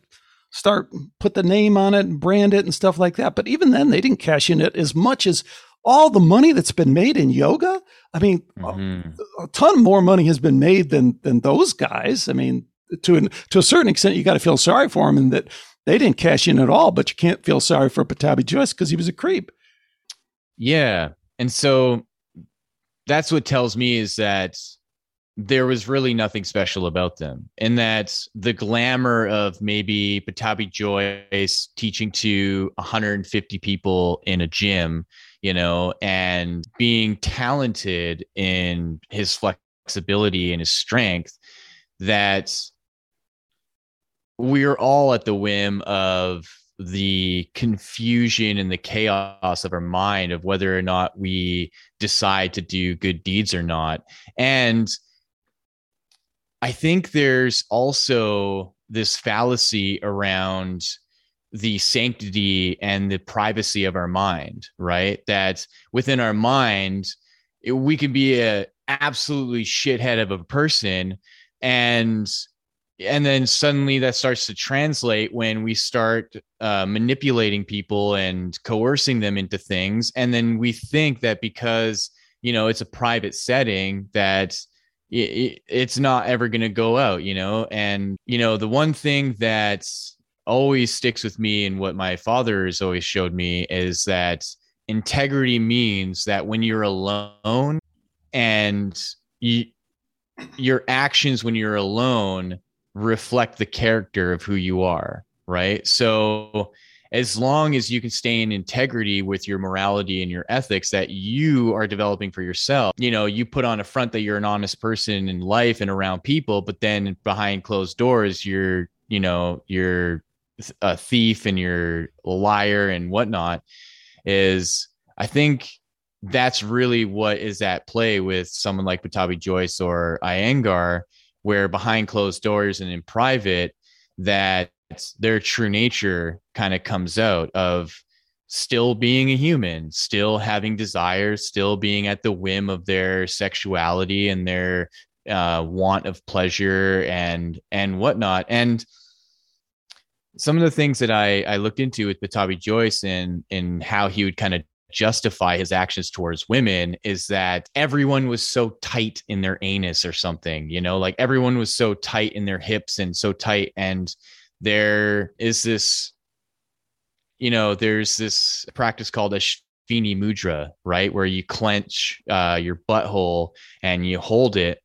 start put the name on it and brand it and stuff like that. But even then, they didn't cash in it as much as all the money that's been made in yoga. I mean, mm-hmm. a, a, ton more money has been made than than those guys. I mean, to an, to a certain extent, you got to feel sorry for them, and that they didn't cash in at all. But you can't feel sorry for Pattabhi Jois because he was a creep. Yeah, and so that's what tells me is that there was really nothing special about them and that the glamour of maybe Pattabhi Jois teaching to 150 people in a gym you know and being talented in his flexibility and his strength that we're all at the whim of the confusion and the chaos of our mind of whether or not we decide to do good deeds or not. And I think there's also this fallacy around the sanctity and the privacy of our mind, right? That within our mind, we can be a absolutely shithead of a person and and then suddenly that starts to translate when we start uh, manipulating people and coercing them into things. And then we think that because you know it's a private setting that it, it's not ever going to go out you know? And you know the one thing that always sticks with me and what my father has always showed me is that integrity means that when you're alone and you, your actions when you're alone reflect the character of who you are, right? So as long as you can stay in integrity with your morality and your ethics that you are developing for yourself, you know, you put on a front that you're an honest person in life and around people, but then behind closed doors, you're, you know, you're a thief and you're a liar and whatnot is I think that's really what is at play with someone like Pattabhi Jois or Iyengar where behind closed doors and in private that their true nature kind of comes out of still being a human still having desires still being at the whim of their sexuality and their uh, want of pleasure and and whatnot. And some of the things that I, I looked into with Pattabhi Jois and and how he would kind of justify his actions towards women is that everyone was so tight in their anus or something, you know, like everyone was so tight in their hips and so tight. And there is this, you know, there's this practice called a Ashvini Mudra, right? Where you clench uh, your butthole and you hold it.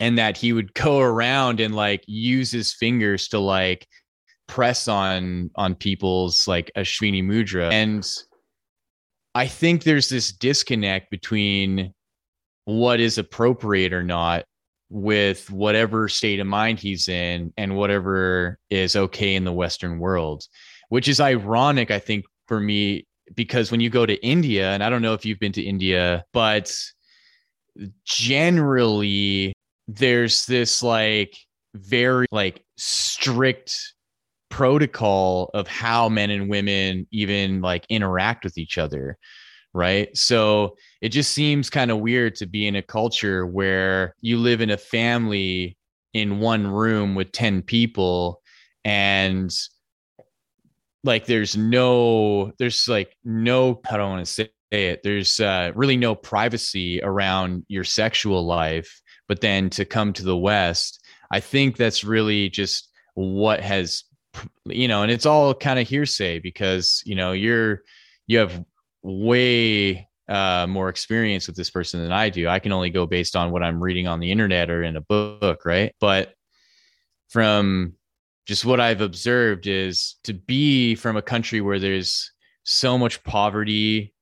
And that he would go around and like use his fingers to like press on on people's like Ashvini Mudra. And I think there's this disconnect between what is appropriate or not with whatever state of mind he's in and whatever is okay in the Western world, which is ironic, I think, for me, because when you go to India, and I don't know if you've been to India, but generally there's this like very like strict protocol of how men and women even like interact with each other right? So it just seems kind of weird to be in a culture where you live in a family in one room with 10 people and like there's no there's like no i don't want to say it there's uh, really no privacy around your sexual life but then to come to the west i think that's really just what has you know, and it's all kind of hearsay because, you know, you're, you have way uh, more experience with this person than I do. I can only go based on what I'm reading on the internet or in a book, right? But from just what I've observed is to be from a country where there's so much poverty,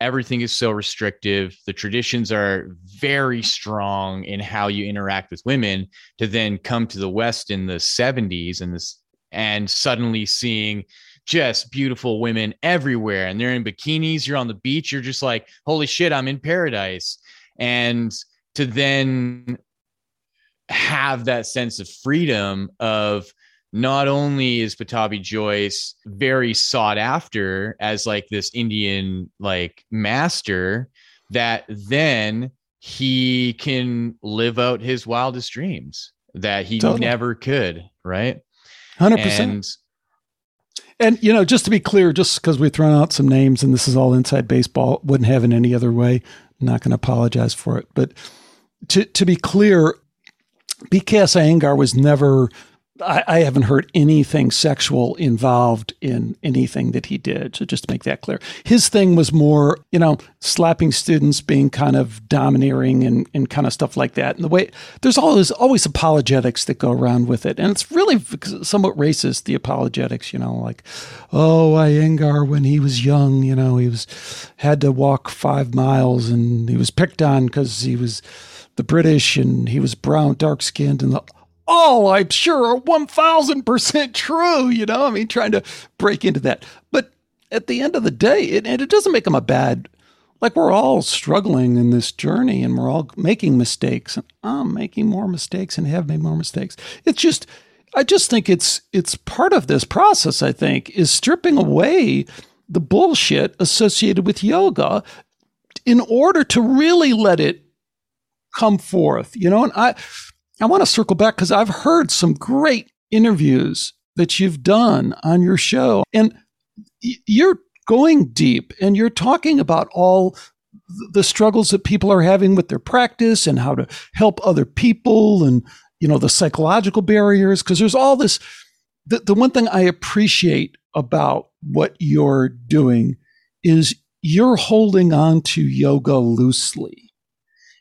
everything is so restrictive, the traditions are very strong in how you interact with women, to then come to the West in the 70s and this and suddenly seeing just beautiful women everywhere and they're in bikinis you're on the beach you're just like holy shit i'm in paradise and to then have that sense of freedom of not only is Pattabhi Jois very sought after as like this Indian like master that then he can live out his wildest dreams that he totally. never could, right? Hundred percent. And you know, just to be clear, just because we've thrown out some names and this is all inside baseball, wouldn't have it any other way. I'm not going to apologize for it, but to to be clear, BKS Iyengar was never I, I, haven't heard anything sexual involved in anything that he did. So just to make that clear, his thing was more, you know, slapping students, being kind of domineering and, and kind of stuff like that. And the way there's always always apologetics that go around with it, and it's really somewhat racist. The apologetics, you know, like, oh, Iyengar when he was young, you know, he was had to walk five miles and he was picked on because he was the British and he was brown, dark skinned, and the all I'm sure are 1000% true, you know? I mean, trying to break into that. But at the end of the day, it, and it doesn't make them a bad, like we're all struggling in this journey and we're all making mistakes. And I'm making more mistakes and have made more mistakes. It's just, I just think it's, it's part of this process, I think, is stripping away the bullshit associated with yoga in order to really let it come forth, you know? And I, I want to circle back because I've heard some great interviews that you've done on your show, and you're going deep and you're talking about all the struggles that people are having with their practice and how to help other people and you know the psychological barriers because there's all this the, the one thing i appreciate about what you're doing is you're holding on to yoga loosely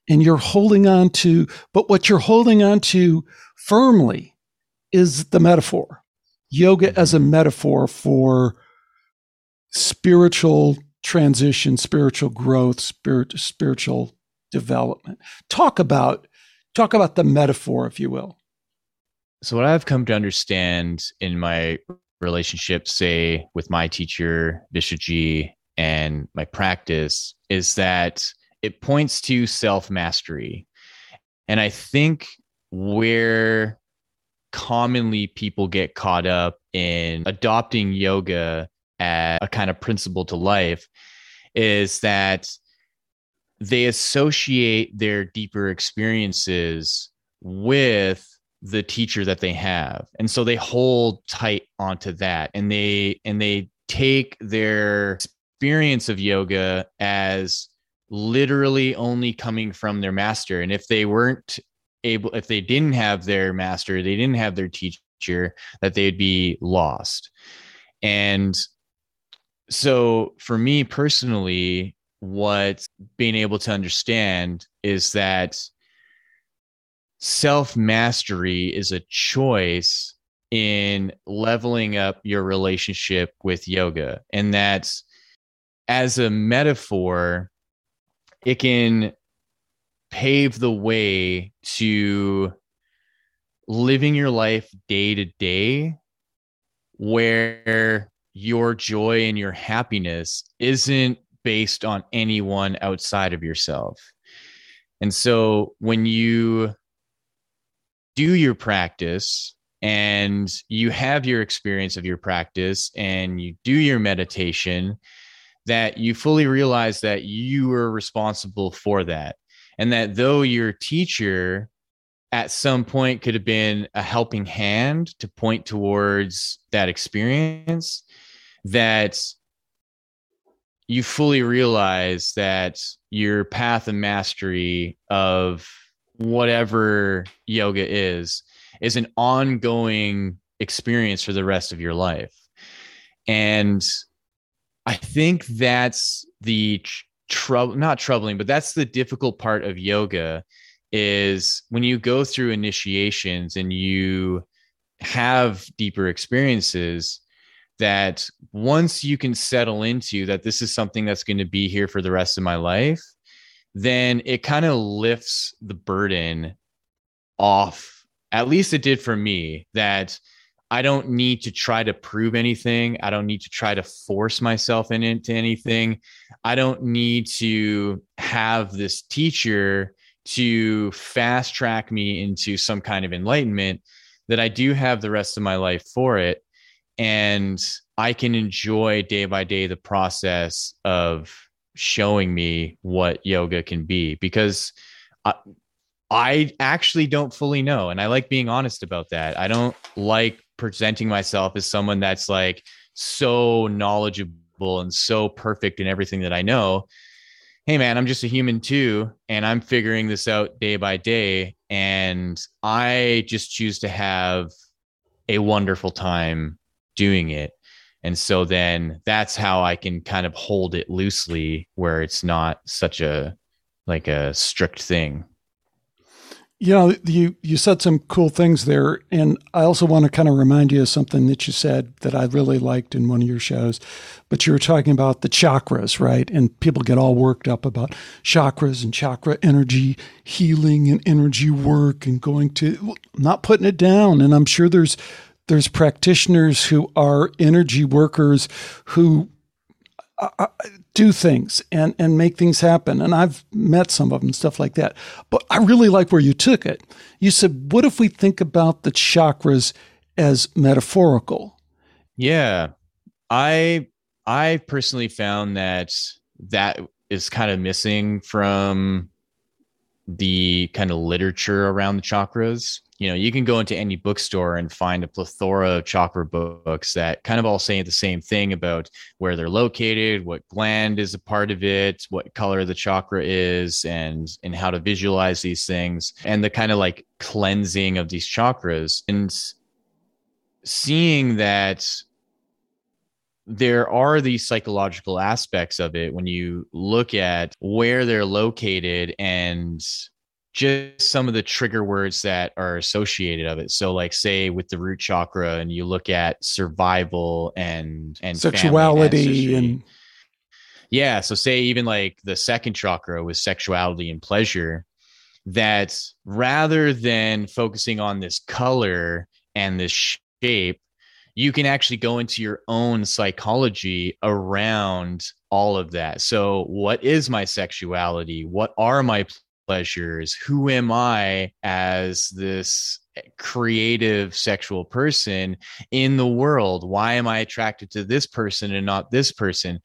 and you're holding on to, but what you're holding on to firmly is the metaphor. Yoga as a metaphor for spiritual transition, spiritual growth, spirit, spiritual development. Talk about talk about the metaphor, if you will. So what I've come to understand in my relationship, say with my teacher Vishaji and my practice, is that it points to self mastery. And I think where commonly people get caught up in adopting yoga as a kind of principle to life is that they associate their deeper experiences with the teacher that they have and so they hold tight onto that and they and they take their experience of yoga as literally only coming from their master. And if they weren't able, if they didn't have their master, they didn't have their teacher, that they'd be lost. And so for me personally, what being able to understand is that self mastery is a choice in leveling up your relationship with yoga. And that as a metaphor, it can pave the way to living your life day to day where your joy and your happiness isn't based on anyone outside of yourself. And so when you do your practice and you have your experience of your practice and you do your meditation that you fully realize that you are responsible for that. And that though your teacher at some point could have been a helping hand to point towards that experience, that you fully realize that your path of mastery of whatever yoga is is an ongoing experience for the rest of your life. And I think that's the tr- trouble, not troubling, but that's the difficult part of yoga is when you go through initiations and you have deeper experiences that once you can settle into that this is something that's going to be here for the rest of my life then it kind of lifts the burden off at least it did for me that I don't need to try to prove anything. I don't need to try to force myself into anything. I don't need to have this teacher to fast track me into some kind of enlightenment that I do have the rest of my life for it. And I can enjoy day by day the process of showing me what yoga can be because I, I actually don't fully know. And I like being honest about that. I don't like presenting myself as someone that's like so knowledgeable and so perfect in everything that I know. Hey man, I'm just a human too, and I'm figuring this out day by day. And I just choose to have a wonderful time doing it. And so then that's how I can kind of hold it loosely where it's not such a like a strict thing. You know, you you said some cool things there, and I also want to kind of remind you of something that you said that I really liked in one of your shows. But you were talking about the chakras, right? And people get all worked up about chakras and chakra energy healing and energy work and going to not putting it down. And I'm sure there's there's practitioners who are energy workers who do things and and make things happen. And i've met some of them stuff like that. But i really like where you took it. You said what if we think about the chakras as metaphorical? Yeah. I i personally found that that is kind of missing from the kind of literature around the chakras. You know, you can go into any bookstore and find a plethora of chakra books that kind of all say the same thing about where they're located, what gland is a part of it, what color the chakra is, and and how to visualize these things, and the kind of like cleansing of these chakras. And seeing that there are these psychological aspects of it when you look at where they're located and just some of the trigger words that are associated of it. So like say with the root chakra and you look at survival and and sexuality and, and yeah, so say even like the second chakra with sexuality and pleasure that rather than focusing on this color and this shape you can actually go into your own psychology around all of that. So, what is my sexuality? What are my pleasures? Who am I as this eh, creative sexual person in the world? Why am I attracted to this person and not this person?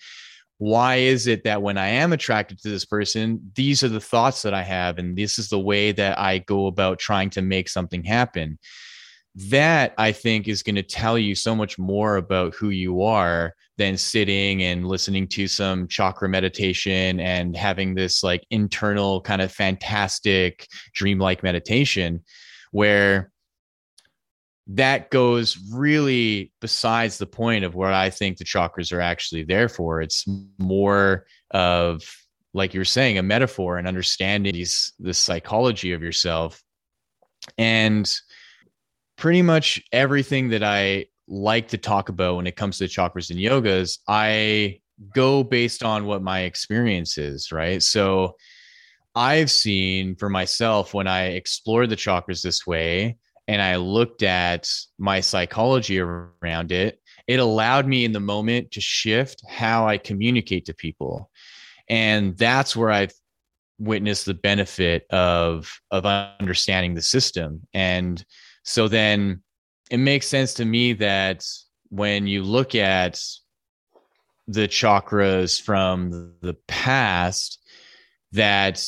Why is it that when I am attracted to this person, these are the thoughts that I have, and this is the way that I go about trying to make something happen? that I think is going to tell you so much more about who you are than sitting and listening to some chakra meditation and having this like internal kind of fantastic dreamlike meditation where that goes really besides the point of what I think the chakras are actually there for. It's more of like you're saying a metaphor and understanding these the psychology of yourself and pretty much everything that I like to talk about when it comes to chakras and yogas, I go based on what my experience is, right? So I've seen for myself when I explored the chakras this way and I looked at my psychology around it, it allowed me in the moment to shift how I communicate to people. And that's where I've witnessed the benefit of of understanding the system and so then it makes sense to me that when you look at the chakras from the past, that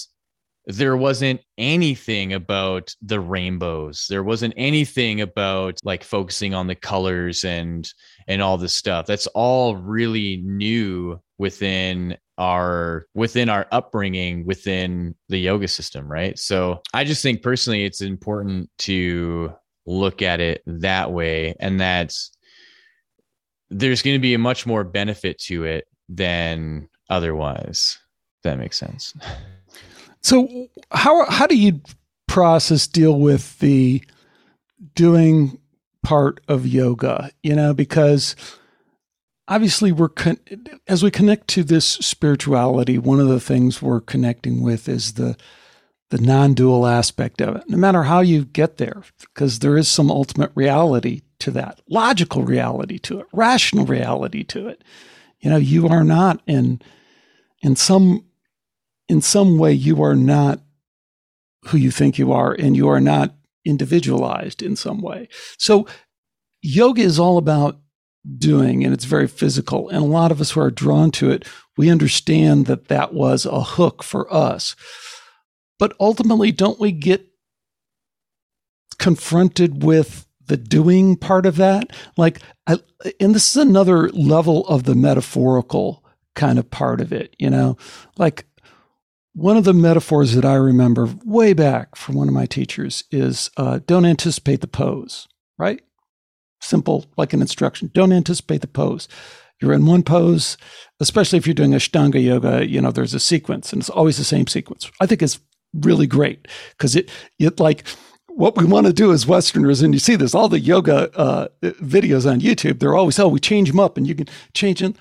there wasn't anything about the rainbows. There wasn't anything about like focusing on the colors and and all this stuff. That's all really new within our within our upbringing within the yoga system, right? So I just think personally it's important to look at it that way. And that's there's going to be a much more benefit to it than otherwise that makes sense. So how how do you process deal with the doing part of yoga? You know because obviously we're con- as we connect to this spirituality one of the things we're connecting with is the the non dual aspect of it, no matter how you get there, because there is some ultimate reality to that, logical reality to it, rational reality to it. You know, you are not in in some in some way you are not who you think you are and you are not individualized in some way. So yoga is all about doing and it's very physical and a lot of us who are drawn to it we understand that that was a hook for us but ultimately, don't we get confronted with the doing part of that. Like, I, and this is another level of the metaphorical kind of part of it, you know, like one of the metaphors that I remember way back from one of my teachers is uh, don't anticipate the pose, right? Simple, like an instruction. Don't anticipate the pose. You're in one pose, especially if you're doing Ashtanga yoga, you know, there's a sequence and it's always the same sequence. I think it's really great because it, it like, what we want to do as Westerners, and you see this, all the yoga uh, videos on YouTube, they're always, oh, we change them up and you can change them.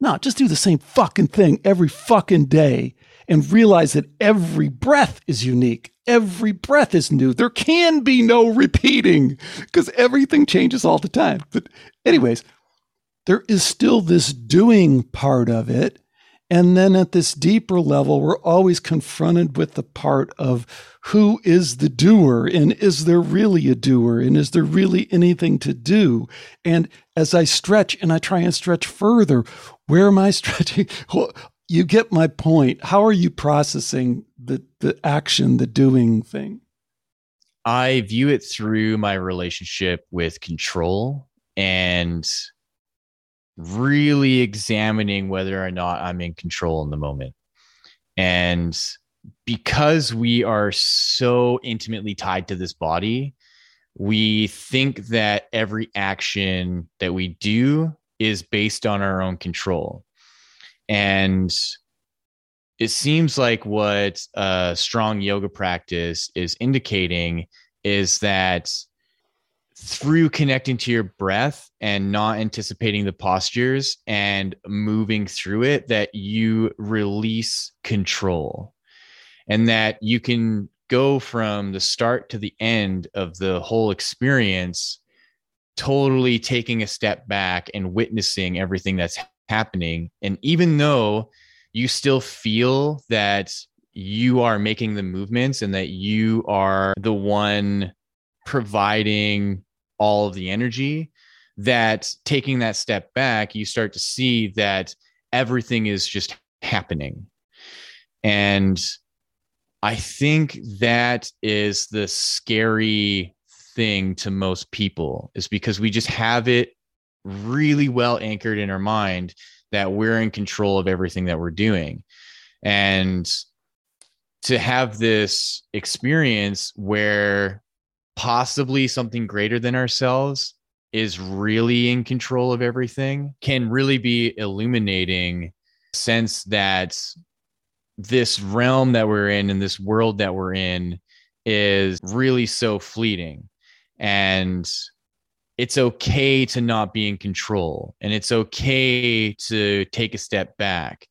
No, just do the same fucking thing every fucking day and realize that every breath is unique. Every breath is new. There can be no repeating because everything changes all the time. But, anyways, there is still this doing part of it. And then at this deeper level, we're always confronted with the part of who is the doer and is there really a doer and is there really anything to do? And as I stretch and I try and stretch further, where am I stretching? Well, you get my point. How are you processing the, the action, the doing thing? I view it through my relationship with control and really examining whether or not I'm in control in the moment. And because we are so intimately tied to this body, we think that every action that we do is based on our own control. And it seems like what a strong yoga practice is indicating is that through connecting to your breath and not anticipating the postures and moving through it that you release control. And that you can go from the start to the end of the whole experience totally taking a step back and witnessing everything that's happening. And even though you still feel that you are making the movements and that you are the one providing all of the energy that taking that step back you start to see that everything is just happening. And i think that is the scary thing to most people is because we just have it really well anchored in our mind that we're in control of everything that we're doing. And to have this experience where possibly something greater than ourselves is really in control of everything can really be illuminating sense that this realm that we're in and this world that we're in is really so fleeting. And it's okay to not be in control and it's okay to take a step back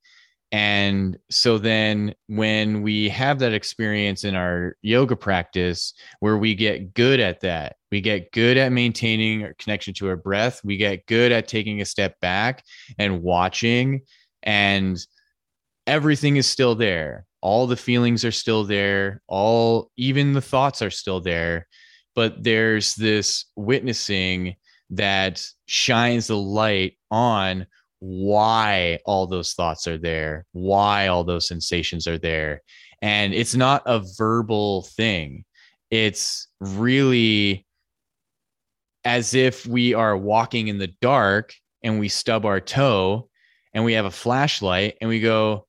and so then when we have that experience in our yoga practice where we get good at that, we get good at maintaining our connection to our breath, we get good at taking a step back and watching and everything is still there. All the feelings are still there, all even the thoughts are still there, but there's this witnessing that shines the light on why all those thoughts are there, why all those sensations are there. And it's not a verbal thing, it's really as if we are walking in the dark and we stub our toe and we have a flashlight and we go,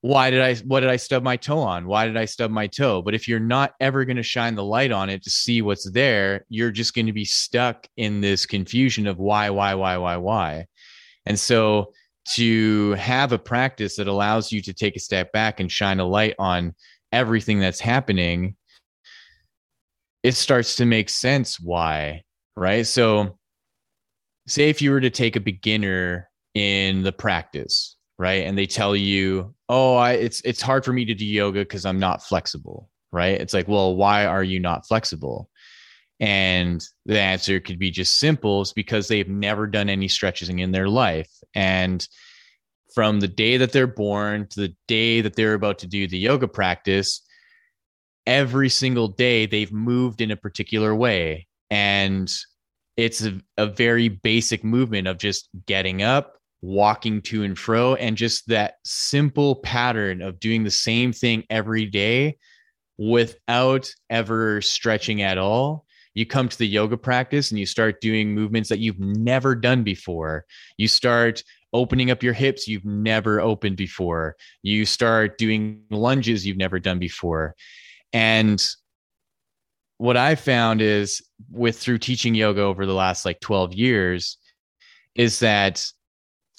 why did I what did I stub my toe on? Why did I stub my toe? But if you're not ever going to shine the light on it to see what's there, you're just going to be stuck in this confusion of why, why, why, why, why. And so to have a practice that allows you to take a step back and shine a light on everything that's happening, it starts to make sense why, right? So, say if you were to take a beginner in the practice, right? And they tell you, "Oh, I, it's it's hard for me to do yoga because I'm not flexible." Right? It's like, "Well, why are you not flexible?" And the answer could be just simple it's because they've never done any stretching in their life. And from the day that they're born to the day that they're about to do the yoga practice, every single day they've moved in a particular way. And it's a, a very basic movement of just getting up, walking to and fro, and just that simple pattern of doing the same thing every day without ever stretching at all you come to the yoga practice and you start doing movements that you've never done before. You start opening up your hips you've never opened before. You start doing lunges you've never done before. And what I found is with through teaching yoga over the last like 12 years is that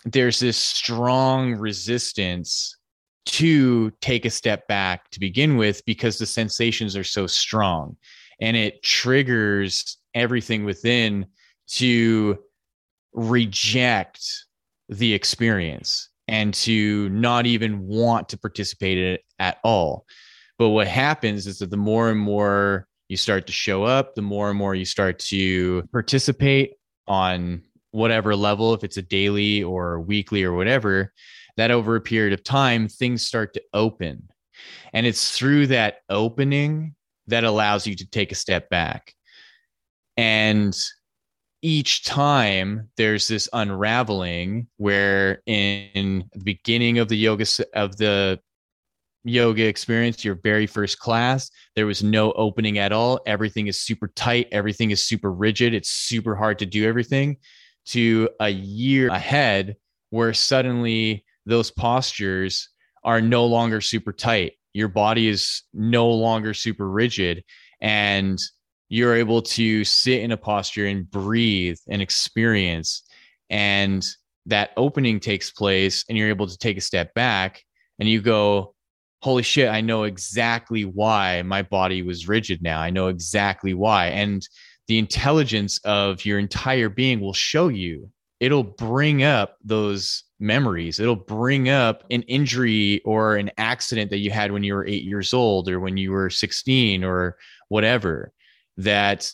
there's this strong resistance to take a step back to begin with because the sensations are so strong and it triggers everything within to reject the experience and to not even want to participate in it at all. But what happens is that the more and more you start to show up, the more and more you start to participate on whatever level, if it's a daily or weekly or whatever, that over a period of time, things start to open. And it's through that opening that allows you to take a step back. And each time there's this unraveling where in the beginning of the yoga of the yoga experience your very first class there was no opening at all. Everything is super tight. Everything is super rigid. It's super hard to do everything. To a year ahead where suddenly those postures are no longer super tight your body is no longer super rigid and you're able to sit in a posture and breathe and experience and that opening takes place and you're able to take a step back and you go holy shit i know exactly why my body was rigid now. I know exactly why. And the intelligence of your entire being will show you. It'll bring up those memories. It'll bring up an injury or an accident that you had when you were eight years old or when you were 16 or whatever. That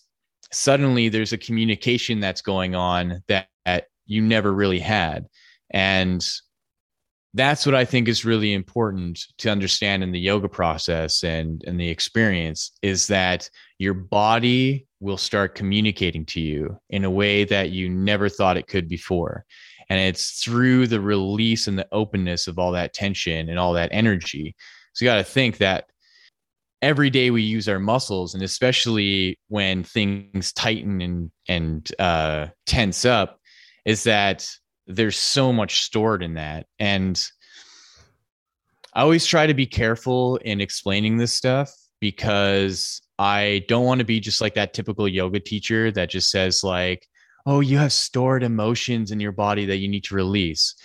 suddenly there's a communication that's going on that, that you never really had. And that's what I think is really important to understand in the yoga process and, and the experience is that your body will start communicating to you in a way that you never thought it could before. And it's through the release and the openness of all that tension and all that energy. So you got to think that every day we use our muscles, and especially when things tighten and and uh, tense up, is that there's so much stored in that. And I always try to be careful in explaining this stuff because I don't want to be just like that typical yoga teacher that just says like, "Oh, you have stored emotions in your body that you need to release."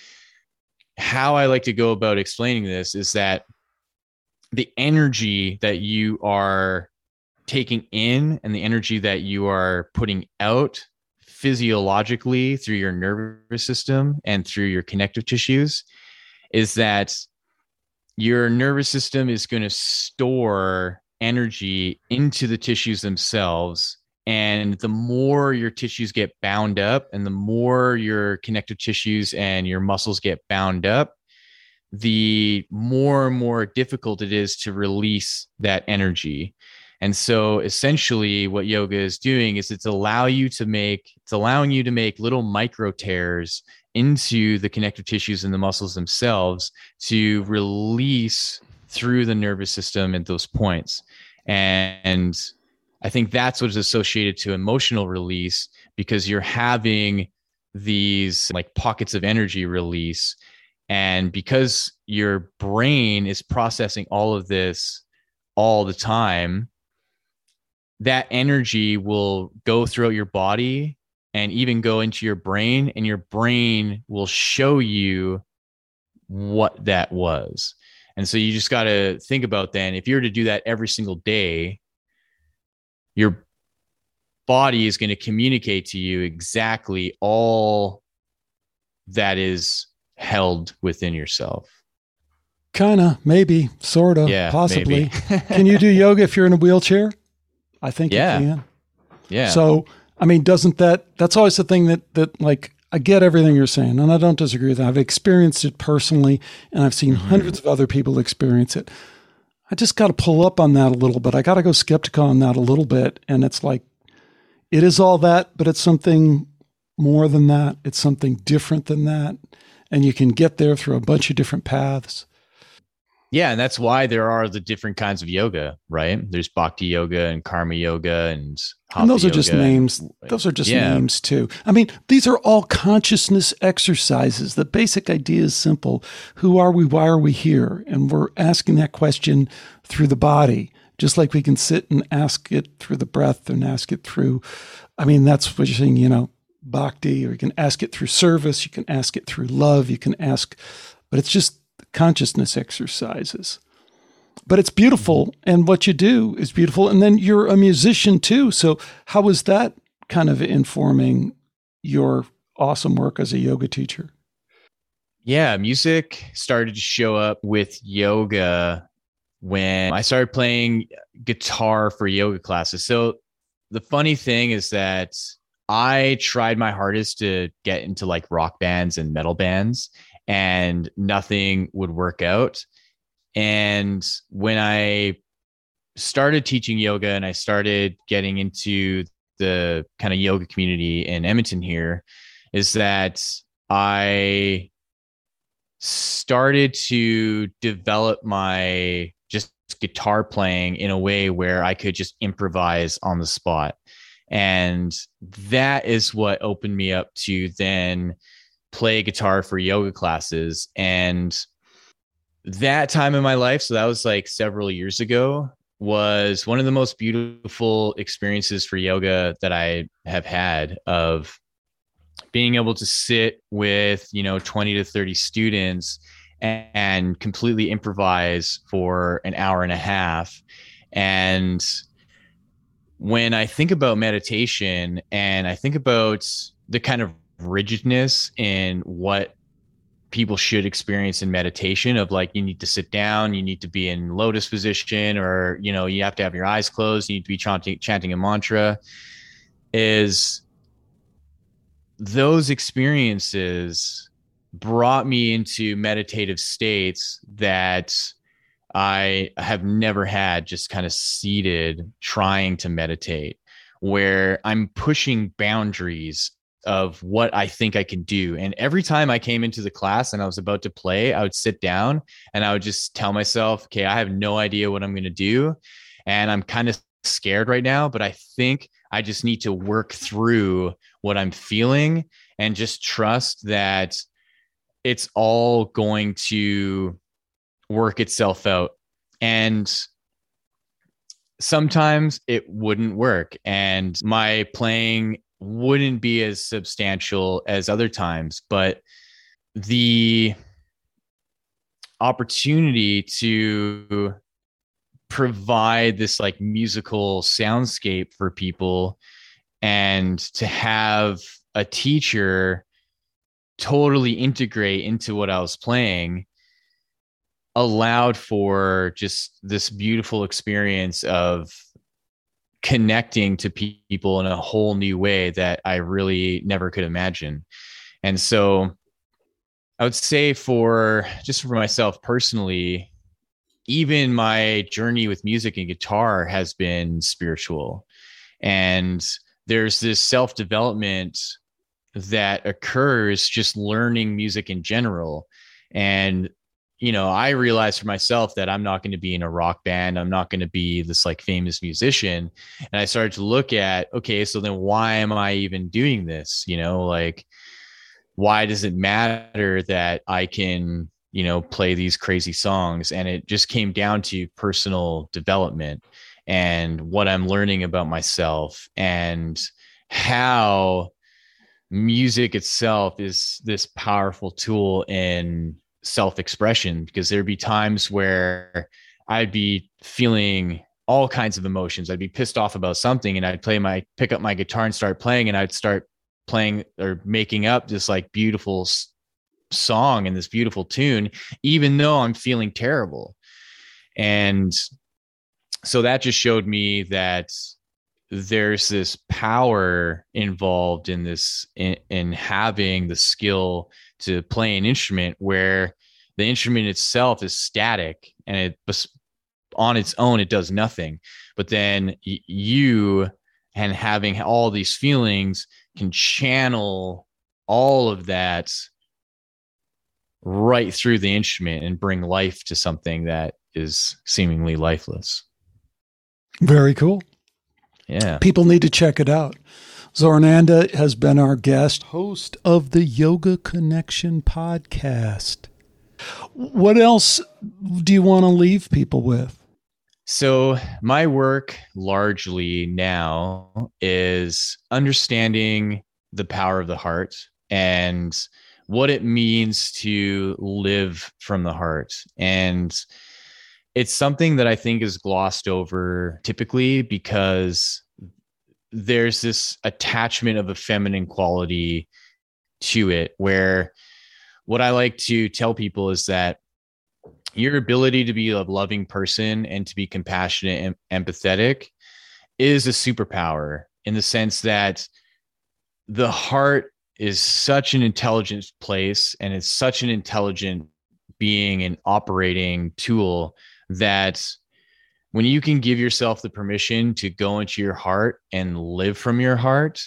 How I like to go about explaining this is that the energy that you are taking in and the energy that you are putting out physiologically through your nervous system and through your connective tissues is that your nervous system is going to store energy into the tissues themselves. And the more your tissues get bound up and the more your connective tissues and your muscles get bound up, the more and more difficult it is to release that energy. And so essentially what yoga is doing is it's allow you to make it's allowing you to make little micro tears into the connective tissues and the muscles themselves to release through the nervous system at those points. And I think that's what is associated to emotional release because you're having these like pockets of energy release. And because your brain is processing all of this all the time, that energy will go throughout your body and even go into your brain, and your brain will show you what that was. And so you just got to think about then if you're to do that every single day, your body is going to communicate to you exactly all that is held within yourself. Kinda, maybe, sort of, yeah, possibly. can you do yoga if you're in a wheelchair? I think yeah. you can. Yeah. So, I mean, doesn't that, that's always the thing that, that like I get everything you're saying, and I don't disagree with that. I've experienced it personally, and I've seen mm-hmm. hundreds of other people experience it. I just got to pull up on that a little bit. I got to go skeptical on that a little bit. And it's like, it is all that, but it's something more than that. It's something different than that. And you can get there through a bunch of different paths. Yeah, and that's why there are the different kinds of yoga, right? There's bhakti yoga and karma yoga and and those are just names. Those are just yeah. names too. I mean, these are all consciousness exercises. The basic idea is simple. Who are we? Why are we here? And we're asking that question through the body, just like we can sit and ask it through the breath and ask it through I mean, that's what you're saying, you know, bhakti, or you can ask it through service, you can ask it through love, you can ask, but it's just consciousness exercises. But it's beautiful, and what you do is beautiful. And then you're a musician too. So, how was that kind of informing your awesome work as a yoga teacher? Yeah, music started to show up with yoga when I started playing guitar for yoga classes. So, the funny thing is that I tried my hardest to get into like rock bands and metal bands, and nothing would work out. And when I started teaching yoga and I started getting into the kind of yoga community in Edmonton here, is that I started to develop my just guitar playing in a way where I could just improvise on the spot. And that is what opened me up to then play guitar for yoga classes. And that time in my life, so that was like several years ago, was one of the most beautiful experiences for yoga that I have had of being able to sit with, you know, 20 to 30 students and completely improvise for an hour and a half. And when I think about meditation and I think about the kind of rigidness in what people should experience in meditation of like you need to sit down you need to be in lotus position or you know you have to have your eyes closed you need to be chanting chanting a mantra is those experiences brought me into meditative states that I have never had just kind of seated trying to meditate where I'm pushing boundaries of what I think I can do. And every time I came into the class and I was about to play, I would sit down and I would just tell myself, okay, I have no idea what I'm going to do. And I'm kind of scared right now, but I think I just need to work through what I'm feeling and just trust that it's all going to work itself out. And sometimes it wouldn't work. And my playing wouldn't be as substantial as other times, but the opportunity to provide this like musical soundscape for people and to have a teacher totally integrate into what I was playing allowed for just this beautiful experience of connecting to people in a whole new way that I really never could imagine. And so I would say for just for myself personally, even my journey with music and guitar has been spiritual. And there's this self development that occurs just learning music in general. And, you know, I realized for myself that I'm not going to be in a rock band. I'm not going to be this like famous musician. And I started to look at, okay, so then why am I even doing this? You know, like, why does it matter that I can, you know, play these crazy songs? And it just came down to personal development and what I'm learning about myself and how music itself is this powerful tool in self-expression because there'd be times where I'd be feeling all kinds of emotions. I'd be pissed off about something and I'd play my pick up my guitar and start playing and I'd start playing or making up this like beautiful song and this beautiful tune even though I'm feeling terrible. And so that just showed me that there's this power involved in this in, in, having the skill to play an instrument where the instrument itself is static and it on its own it does nothing but then you and having all these feelings can channel all of that right through the instrument and bring life to something that is seemingly lifeless. Very cool. Yeah. People need to check it out. Zorananda has been our guest, host of the Yoga Connection podcast. What else do you want to leave people with? So, my work largely now is understanding the power of the heart and what it means to live from the heart. And it's something that I think is glossed over typically because there's this attachment of a feminine quality to it where what I like to tell people is that your ability to be a loving person and to be compassionate and empathetic is a superpower in the sense that the heart is such an intelligent place and it's such an intelligent being and operating tool that when you can give yourself the permission to go into your heart and live from your heart,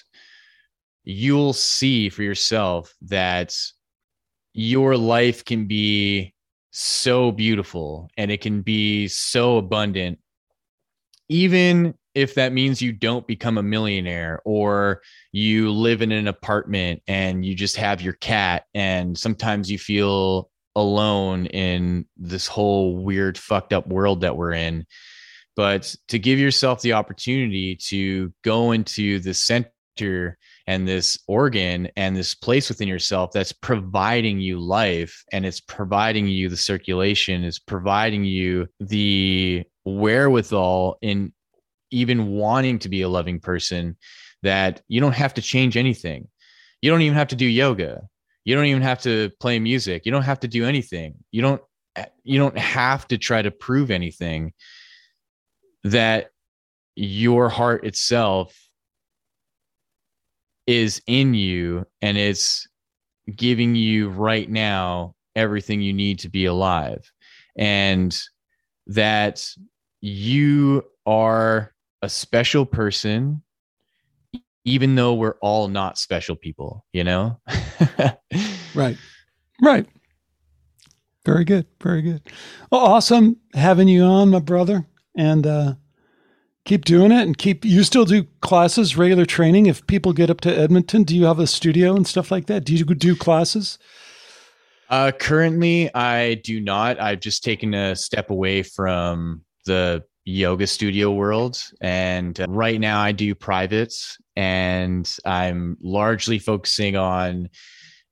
you'll see for yourself that your life can be so beautiful and it can be so abundant, even if that means you don't become a millionaire or you live in an apartment and you just have your cat and sometimes you feel alone in this whole weird fucked up world that we're in but to give yourself the opportunity to go into the center and this organ and this place within yourself that's providing you life and it's providing you the circulation is providing you the wherewithal in even wanting to be a loving person that you don't have to change anything. You don't even have to do yoga. You don't even have to play music. You don't have to do anything. You don't you don't have to try to prove anything that your heart itself is in you and it's giving you right now everything you need to be alive. And that you are a special person even though we're all not special people you know? Right. Right. Very good. Very good. Well awesome having you on my brother and uh keep doing it and keep you still do classes regular training. If people get up to edmonton do you have a studio and stuff like that? Do you do classes? Uh currently i do not. I've just taken a step away from the yoga studio world. And uh, right now i do privates and i'm largely focusing on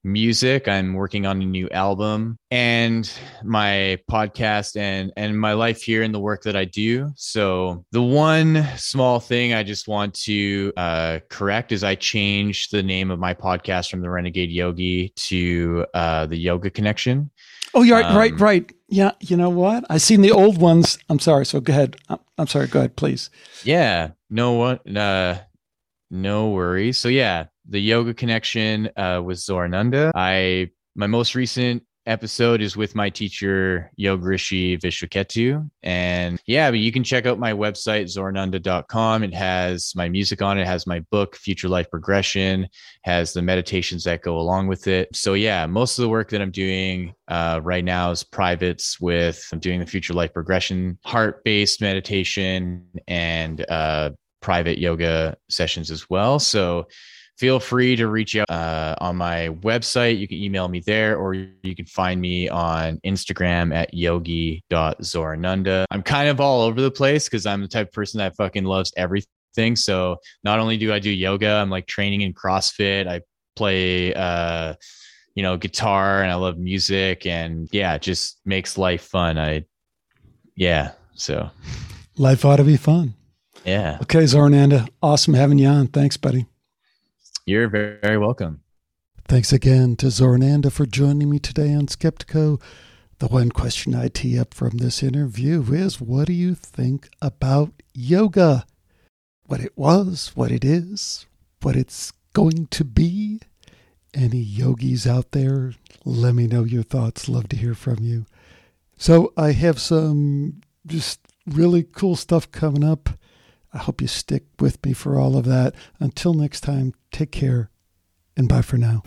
music. I'm working on a new album and my podcast and and my life here and the work that I do. So the one small thing I just want to uh, correct is I changed the name of my podcast from the Renegade Yogi to uh, the Yoga Connection. Oh, right, um, right, right. Yeah, you know what? I seen the old ones. I'm sorry. So go ahead. I'm sorry. Go ahead, please. Yeah. No one. Uh, no worries. So yeah, the yoga connection uh, with Zorananda. I my most recent episode is with my teacher Yoga Rishi Vishwaketu. And yeah, but you can check out my website, zorananda.com. It has my music on it, it has my book, Future Life Progression, has the meditations that go along with it. So yeah, most of the work that I'm doing uh, right now is privates with I'm doing the Future Life Progression, heart-based meditation and uh, private yoga sessions as well. So feel free to reach out uh, on my website. You can email me there, or you can find me on Instagram at yogi.zorananda. I'm kind of all over the place because I'm the type of person that fucking loves everything. So not only do I do yoga, I'm like training in CrossFit. I play, uh, you know, guitar and I love music. And yeah, it just makes life fun. I, yeah. So life ought to be fun. Yeah. Okay, Zorananda. Awesome having you on. Thanks, buddy. You're very, very welcome. Thanks again to Zorananda for joining me today on Skeptiko. The one question I tee up from this interview is what do you think about yoga? What it was, what it is, what it's going to be? Any yogis out there? Let me know your thoughts. Love to hear from you. So, I have some just really cool stuff coming up. I hope you stick with me for all of that. Until next time, take care and bye for now.